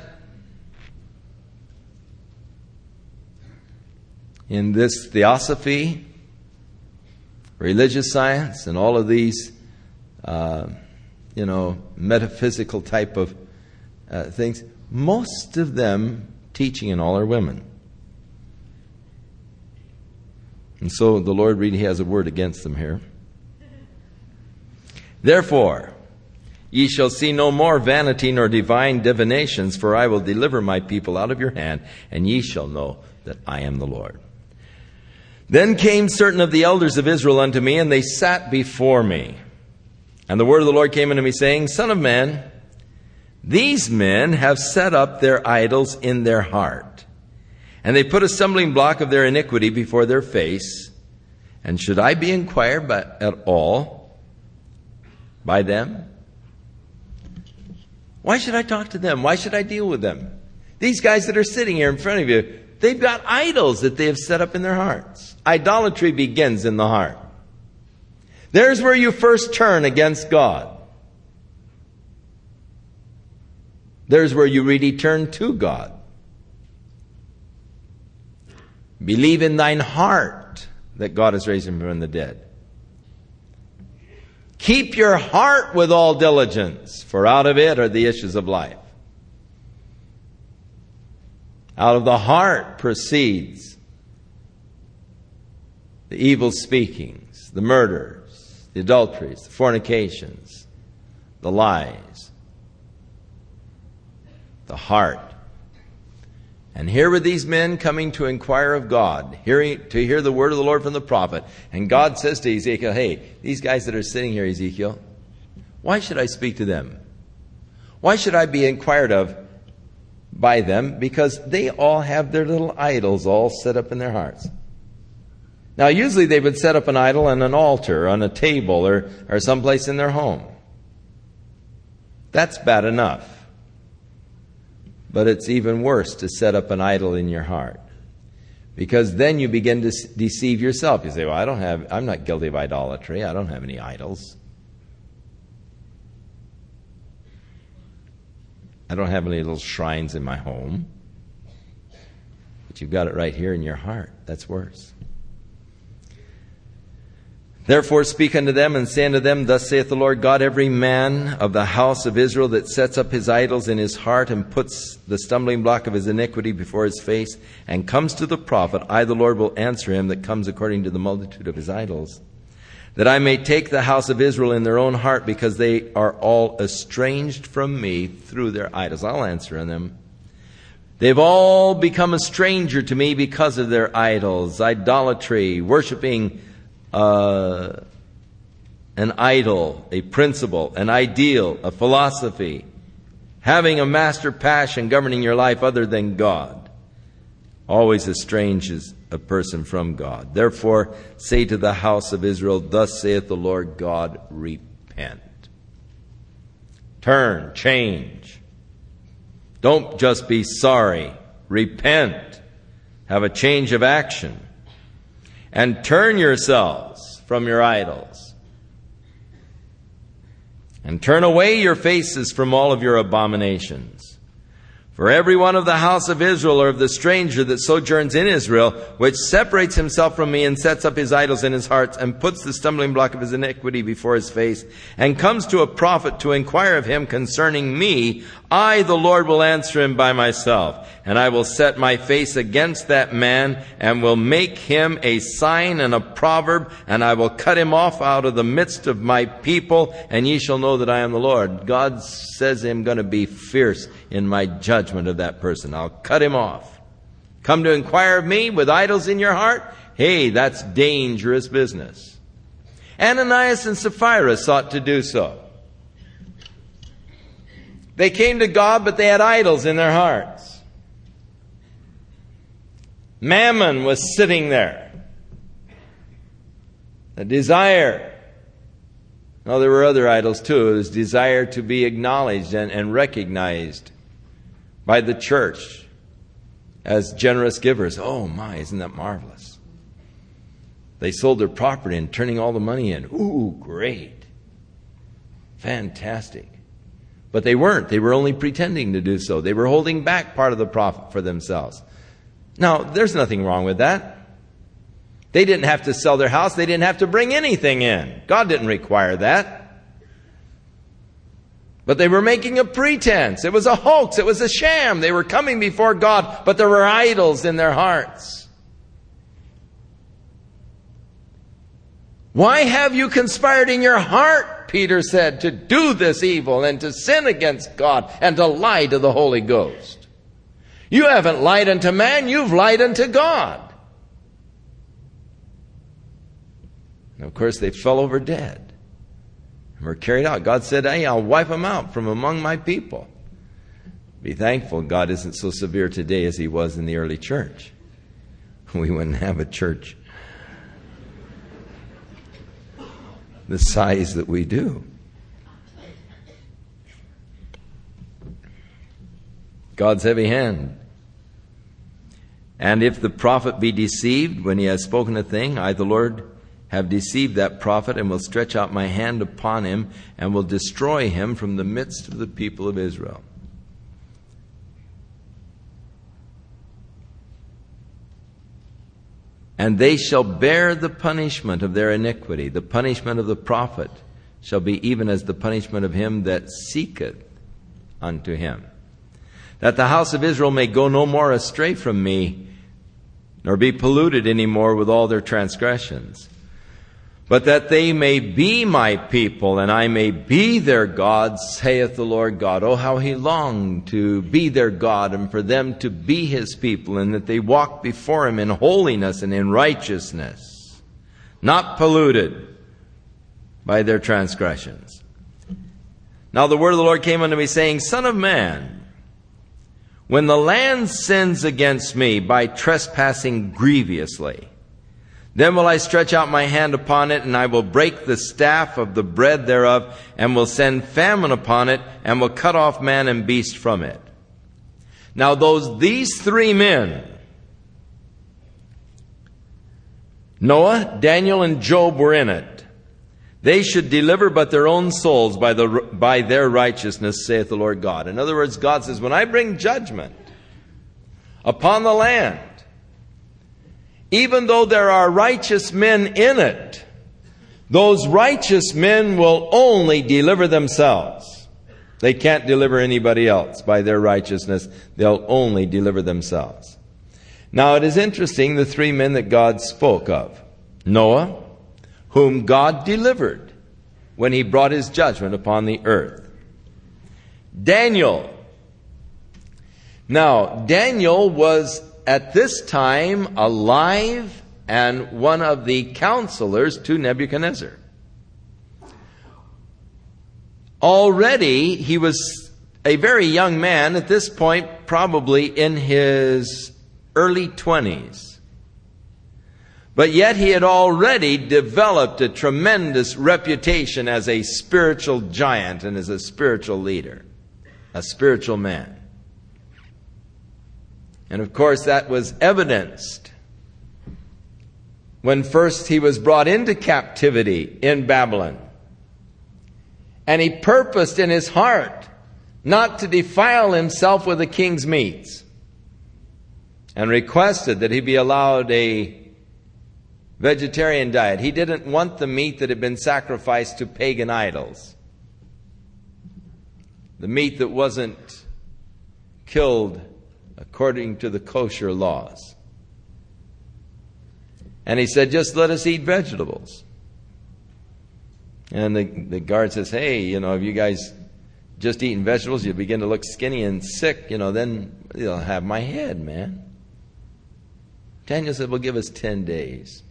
In this theosophy, religious science, and all of these, uh, you know, metaphysical type of uh, things, most of them teaching and all are women. And so the Lord really has a word against them here. Therefore, ye shall see no more vanity nor divine divinations, for I will deliver my people out of your hand, and ye shall know that I am the Lord. Then came certain of the elders of Israel unto me, and they sat before me. And the word of the Lord came unto me, saying, Son of man, these men have set up their idols in their heart, and they put a stumbling block of their iniquity before their face. And should I be inquired by, at all? By them? Why should I talk to them? Why should I deal with them? These guys that are sitting here in front of you, they've got idols that they have set up in their hearts. Idolatry begins in the heart. There's where you first turn against God. There's where you really turn to God. Believe in thine heart that God has raised him from the dead. Keep your heart with all diligence, for out of it are the issues of life. Out of the heart proceeds the evil speakings, the murders, the adulteries, the fornications, the lies. The heart and here were these men coming to inquire of God, hearing, to hear the word of the Lord from the prophet. And God says to Ezekiel, Hey, these guys that are sitting here, Ezekiel, why should I speak to them? Why should I be inquired of by them? Because they all have their little idols all set up in their hearts. Now, usually they would set up an idol on an altar, on a table, or, or someplace in their home. That's bad enough. But it's even worse to set up an idol in your heart. Because then you begin to deceive yourself. You say, Well, I don't have, I'm not guilty of idolatry. I don't have any idols. I don't have any little shrines in my home. But you've got it right here in your heart. That's worse. Therefore speak unto them and say unto them, Thus saith the Lord God, every man of the house of Israel that sets up his idols in his heart and puts the stumbling block of his iniquity before his face and comes to the prophet, I the Lord will answer him that comes according to the multitude of his idols. That I may take the house of Israel in their own heart because they are all estranged from me through their idols. I'll answer on them. They've all become a stranger to me because of their idols, idolatry, worshiping uh, an idol, a principle, an ideal, a philosophy, having a master passion governing your life other than God, always estranges a person from God. Therefore, say to the house of Israel, Thus saith the Lord God, repent. Turn, change. Don't just be sorry. Repent. Have a change of action and turn yourselves from your idols. And turn away your faces from all of your abominations. For every one of the house of Israel or of the stranger that sojourns in Israel, which separates himself from me and sets up his idols in his heart and puts the stumbling block of his iniquity before his face and comes to a prophet to inquire of him concerning me, I, the Lord, will answer him by myself. And I will set my face against that man and will make him a sign and a proverb and I will cut him off out of the midst of my people and ye shall know that I am the Lord. God says I'm going to be fierce in my judgment of that person. I'll cut him off. Come to inquire of me with idols in your heart? Hey, that's dangerous business. Ananias and Sapphira sought to do so. They came to God, but they had idols in their hearts. Mammon was sitting there. A desire no, there were other idols too. It was desire to be acknowledged and, and recognized by the church as generous givers. Oh my, isn't that marvelous? They sold their property and turning all the money in. Ooh, great. Fantastic. But they weren't. They were only pretending to do so. They were holding back part of the profit for themselves. Now, there's nothing wrong with that. They didn't have to sell their house. They didn't have to bring anything in. God didn't require that. But they were making a pretense. It was a hoax. It was a sham. They were coming before God, but there were idols in their hearts. Why have you conspired in your heart, Peter said, to do this evil and to sin against God and to lie to the Holy Ghost? You haven't lied unto man, you've lied unto God. And of course, they fell over dead were carried out. God said, Hey, I'll wipe them out from among my people. Be thankful God isn't so severe today as he was in the early church. We wouldn't have a church the size that we do. God's heavy hand. And if the prophet be deceived when he has spoken a thing, I, the Lord, have deceived that prophet and will stretch out my hand upon him and will destroy him from the midst of the people of Israel. And they shall bear the punishment of their iniquity. The punishment of the prophet shall be even as the punishment of him that seeketh unto him. That the house of Israel may go no more astray from me, nor be polluted any more with all their transgressions but that they may be my people and I may be their God, saith the Lord God. Oh, how he longed to be their God and for them to be his people and that they walk before him in holiness and in righteousness, not polluted by their transgressions. Now the word of the Lord came unto me saying, Son of man, when the land sins against me by trespassing grievously, then will I stretch out my hand upon it, and I will break the staff of the bread thereof, and will send famine upon it, and will cut off man and beast from it. Now those, these three men, Noah, Daniel, and Job were in it. They should deliver but their own souls by, the, by their righteousness, saith the Lord God. In other words, God says, when I bring judgment upon the land, even though there are righteous men in it, those righteous men will only deliver themselves. They can't deliver anybody else by their righteousness. They'll only deliver themselves. Now it is interesting the three men that God spoke of. Noah, whom God delivered when he brought his judgment upon the earth. Daniel. Now, Daniel was at this time alive and one of the counselors to Nebuchadnezzar. Already he was a very young man at this point, probably in his early 20s. But yet he had already developed a tremendous reputation as a spiritual giant and as a spiritual leader, a spiritual man. And of course, that was evidenced when first he was brought into captivity in Babylon. And he purposed in his heart not to defile himself with the king's meats and requested that he be allowed a vegetarian diet. He didn't want the meat that had been sacrificed to pagan idols, the meat that wasn't killed according to the kosher laws. And he said, just let us eat vegetables. And the, the guard says, hey, you know, if you guys just eating vegetables, you begin to look skinny and sick, you know, then you'll have my head, man. Daniel said, well, give us 10 days.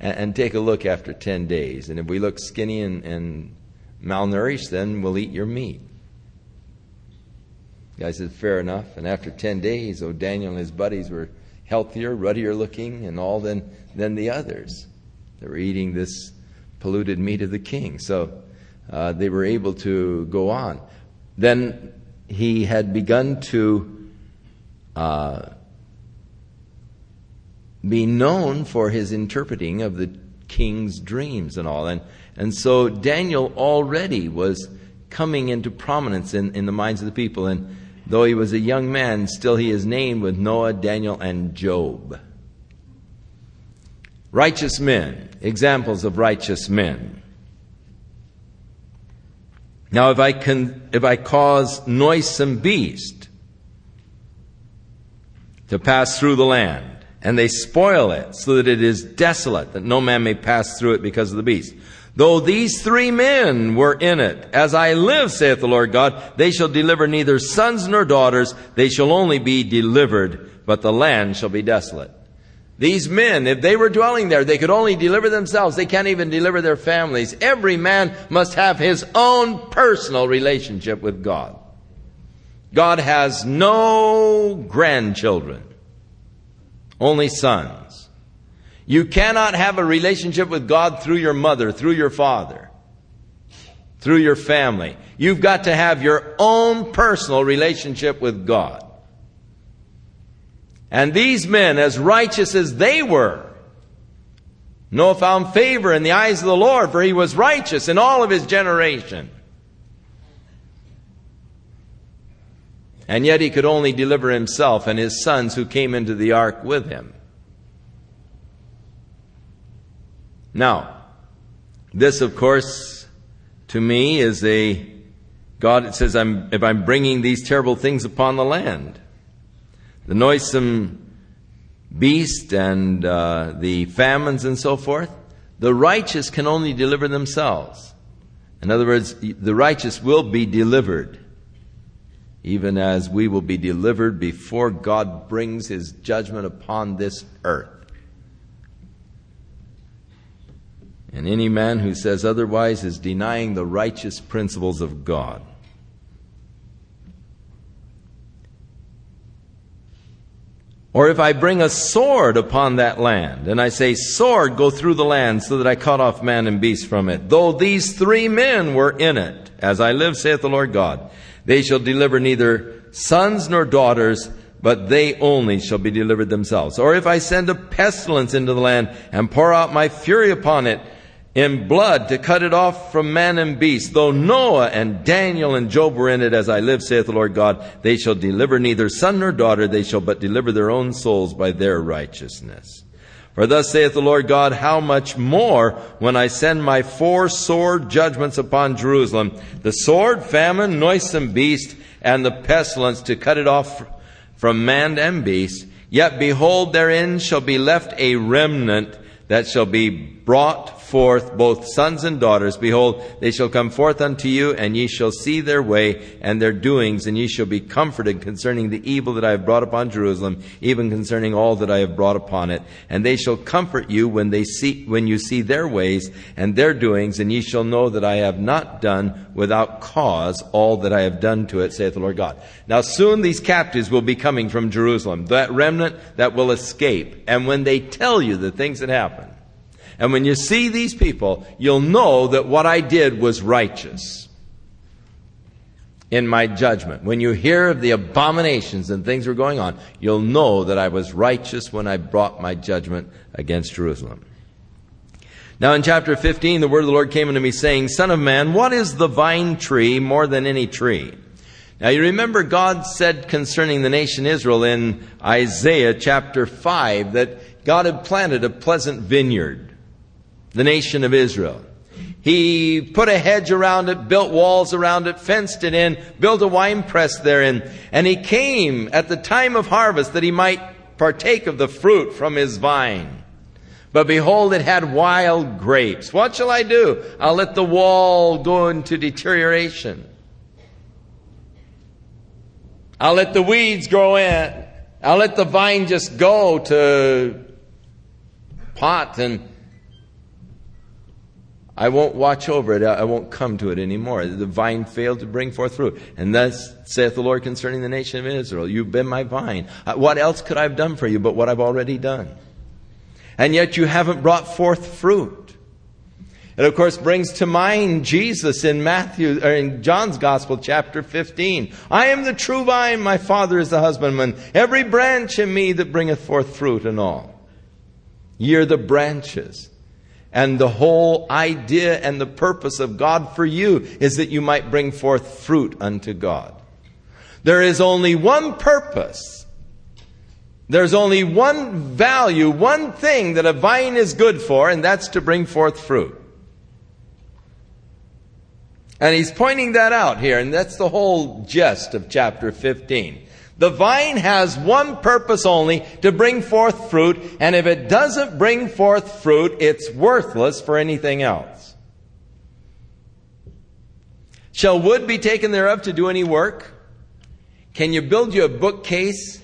And, and take a look after 10 days. And if we look skinny and, and malnourished, then we'll eat your meat. Guy said, fair enough. And after 10 days, oh, Daniel and his buddies were healthier, ruddier looking, and all than, than the others. They were eating this polluted meat of the king. So uh, they were able to go on. Then he had begun to uh, be known for his interpreting of the king's dreams and all. And, and so Daniel already was coming into prominence in, in the minds of the people. And though he was a young man, still he is named with Noah, Daniel, and Job. Righteous men, examples of righteous men. Now, if I can, if I cause noisome beast to pass through the land, and they spoil it so that it is desolate, that no man may pass through it because of the beast. Though these three men were in it, as I live, saith the Lord God, they shall deliver neither sons nor daughters, they shall only be delivered, but the land shall be desolate. These men, if they were dwelling there, they could only deliver themselves. They can't even deliver their families. Every man must have his own personal relationship with God. God has no grandchildren, only sons. You cannot have a relationship with God through your mother, through your father, through your family. You've got to have your own personal relationship with God. And these men, as righteous as they were, Noah found favor in the eyes of the Lord, for he was righteous in all of his generation. And yet he could only deliver himself and his sons who came into the ark with him. Now, this, of course, to me is a God. It says, I'm, if I'm bringing these terrible things upon the land, the noisome beast and uh, the famines and so forth, the righteous can only deliver themselves. In other words, the righteous will be delivered, even as we will be delivered before God brings his judgment upon this earth. And any man who says otherwise is denying the righteous principles of God. Or if I bring a sword upon that land, and I say, Sword, go through the land, so that I cut off man and beast from it, though these three men were in it, as I live, saith the Lord God, they shall deliver neither sons nor daughters, but they only shall be delivered themselves. Or if I send a pestilence into the land and pour out my fury upon it, in blood to cut it off from man and beast. Though Noah and Daniel and Job were in it, as I live, saith the Lord God, they shall deliver neither son nor daughter, they shall but deliver their own souls by their righteousness. For thus saith the Lord God, how much more when I send my four sore judgments upon Jerusalem, the sword, famine, noisome beast, and the pestilence to cut it off from man and beast. Yet behold, therein shall be left a remnant that shall be brought forth both sons and daughters. Behold, they shall come forth unto you, and ye shall see their way and their doings, and ye shall be comforted concerning the evil that I have brought upon Jerusalem, even concerning all that I have brought upon it. And they shall comfort you when they see, when you see their ways and their doings, and ye shall know that I have not done without cause all that I have done to it, saith the Lord God. Now soon these captives will be coming from Jerusalem, that remnant that will escape. And when they tell you the things that happen, and when you see these people, you'll know that what I did was righteous in my judgment. When you hear of the abominations and things were going on, you'll know that I was righteous when I brought my judgment against Jerusalem. Now in chapter 15, the word of the Lord came unto me saying, Son of man, what is the vine tree more than any tree? Now you remember God said concerning the nation Israel in Isaiah chapter 5 that God had planted a pleasant vineyard, the nation of Israel. He put a hedge around it, built walls around it, fenced it in, built a wine press therein, and he came at the time of harvest that he might partake of the fruit from his vine. But behold, it had wild grapes. What shall I do? I'll let the wall go into deterioration. I'll let the weeds grow in. I'll let the vine just go to pot and I won't watch over it. I won't come to it anymore. The vine failed to bring forth fruit. And thus saith the Lord concerning the nation of Israel, You've been my vine. Uh, what else could I have done for you but what I've already done? And yet you haven't brought forth fruit. It of course brings to mind Jesus in Matthew or in John's Gospel chapter 15. I am the true vine, my father is the husbandman. Every branch in me that bringeth forth fruit and all. Ye are the branches. And the whole idea and the purpose of God for you is that you might bring forth fruit unto God. There is only one purpose. There's only one value, one thing that a vine is good for, and that's to bring forth fruit. And he's pointing that out here, and that's the whole gist of chapter 15. The vine has one purpose only, to bring forth fruit, and if it doesn't bring forth fruit, it's worthless for anything else. Shall wood be taken thereof to do any work? Can you build you a bookcase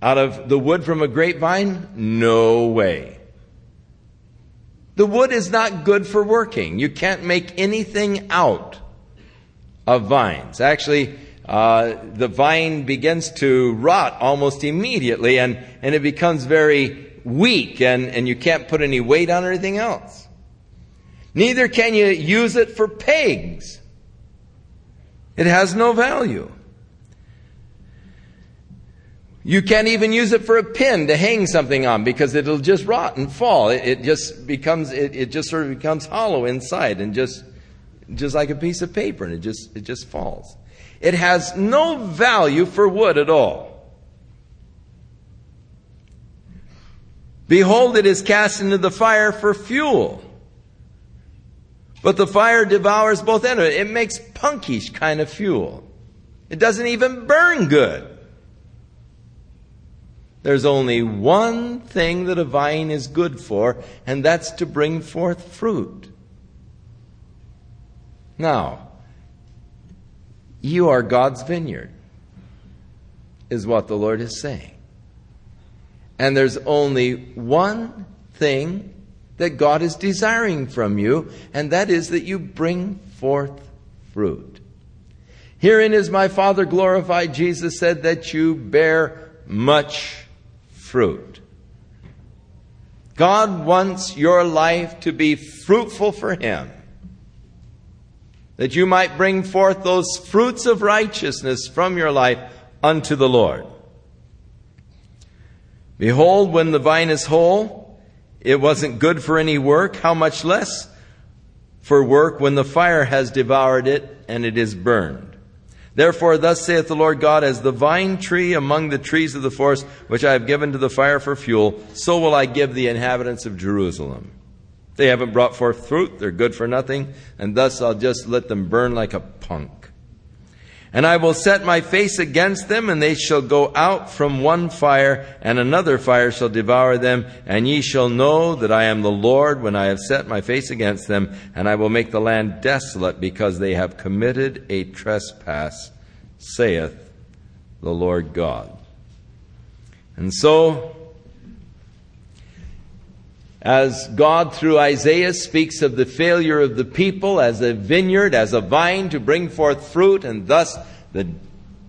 out of the wood from a grapevine? No way. The wood is not good for working. You can't make anything out of vines. Actually, uh, the vine begins to rot almost immediately and, and it becomes very weak and, and you can't put any weight on anything else. Neither can you use it for pegs. It has no value. You can't even use it for a pin to hang something on because it'll just rot and fall. It, it just becomes, it, it, just sort of becomes hollow inside and just, just like a piece of paper and it just, it just falls. It has no value for wood at all. Behold, it is cast into the fire for fuel. But the fire devours both ends of it. It makes punkish kind of fuel. It doesn't even burn good. There's only one thing that a vine is good for, and that's to bring forth fruit. Now, you are God's vineyard, is what the Lord is saying. And there's only one thing that God is desiring from you, and that is that you bring forth fruit. Herein is my Father glorified, Jesus said, that you bear much fruit. God wants your life to be fruitful for Him that you might bring forth those fruits of righteousness from your life unto the Lord. Behold, when the vine is whole, it wasn't good for any work, how much less for work when the fire has devoured it and it is burned. Therefore, thus saith the Lord God, as the vine tree among the trees of the forest, which I have given to the fire for fuel, so will I give the inhabitants of Jerusalem. They haven't brought forth fruit, they're good for nothing, and thus I'll just let them burn like a punk. And I will set my face against them, and they shall go out from one fire, and another fire shall devour them, and ye shall know that I am the Lord when I have set my face against them, and I will make the land desolate because they have committed a trespass, saith the Lord God. And so, as God through Isaiah speaks of the failure of the people as a vineyard, as a vine to bring forth fruit, and thus the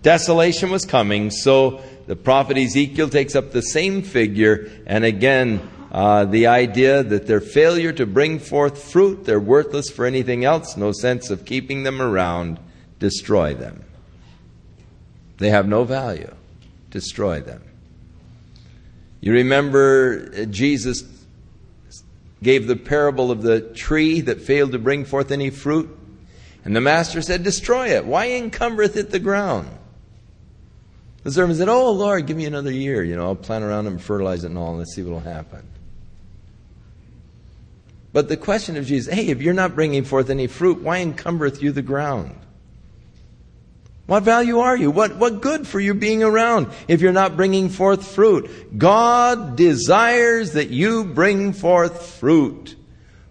desolation was coming, so the prophet Ezekiel takes up the same figure, and again, uh, the idea that their failure to bring forth fruit, they're worthless for anything else, no sense of keeping them around, destroy them. They have no value. Destroy them. You remember Jesus gave the parable of the tree that failed to bring forth any fruit. And the master said, Destroy it. Why encumbereth it the ground? The servant said, Oh, Lord, give me another year. You know, I'll plant around it and fertilize it and all, and let's see what will happen. But the question of Jesus, hey, if you're not bringing forth any fruit, why encumbereth you the ground? What value are you? What, what good for you being around if you're not bringing forth fruit? God desires that you bring forth fruit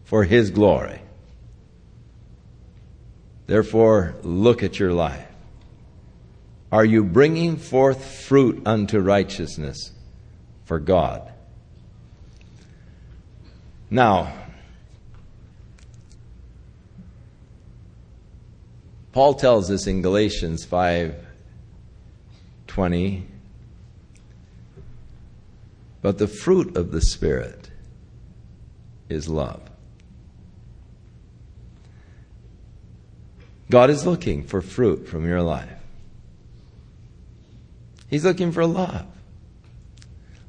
for His glory. Therefore, look at your life. Are you bringing forth fruit unto righteousness for God? Now, Paul tells us in Galatians 5:20 but the fruit of the spirit is love. God is looking for fruit from your life. He's looking for love.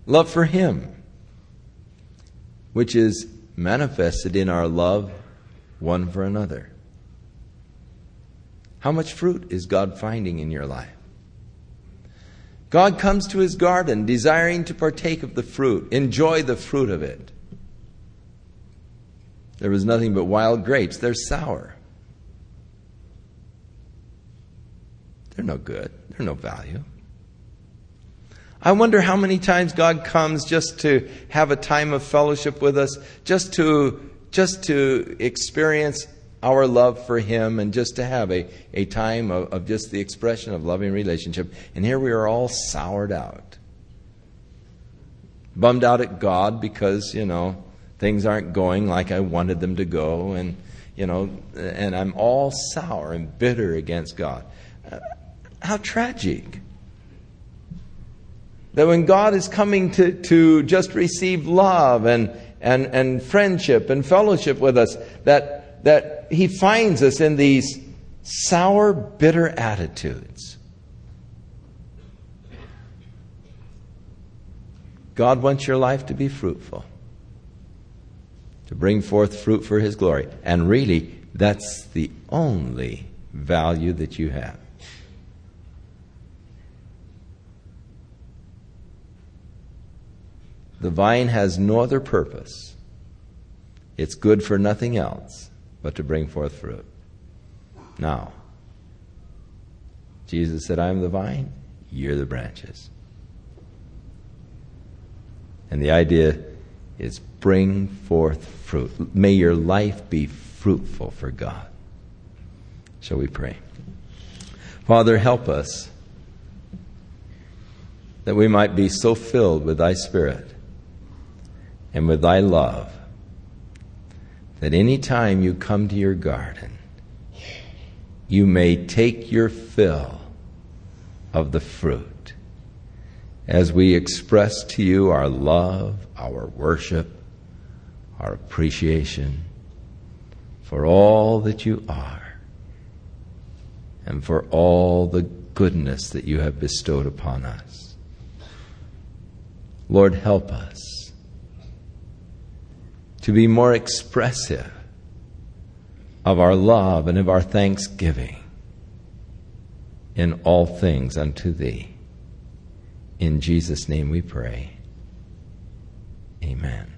Love for Him, which is manifested in our love one for another. How much fruit is God finding in your life? God comes to his garden desiring to partake of the fruit, enjoy the fruit of it. There was nothing but wild grapes. They're sour. They're no good. They're no value. I wonder how many times God comes just to have a time of fellowship with us, just to just to experience our love for Him and just to have a, a time of, of just the expression of loving relationship. And here we are all soured out. Bummed out at God because, you know, things aren't going like I wanted them to go. And, you know, and I'm all sour and bitter against God. Uh, how tragic. That when God is coming to, to just receive love and, and, and friendship and fellowship with us, that, that he finds us in these sour, bitter attitudes. God wants your life to be fruitful, to bring forth fruit for His glory. And really, that's the only value that you have. The vine has no other purpose. It's good for nothing else but to bring forth fruit. Now, Jesus said, I am the vine, you're the branches. And the idea is bring forth fruit. May your life be fruitful for God. Shall we pray? Father, help us that we might be so filled with thy Spirit and with thy love that any time you come to your garden, you may take your fill of the fruit as we express to you our love, our worship, our appreciation for all that you are and for all the goodness that you have bestowed upon us. Lord, help us to be more expressive of our love and of our thanksgiving in all things unto Thee. In Jesus' name we pray. Amen.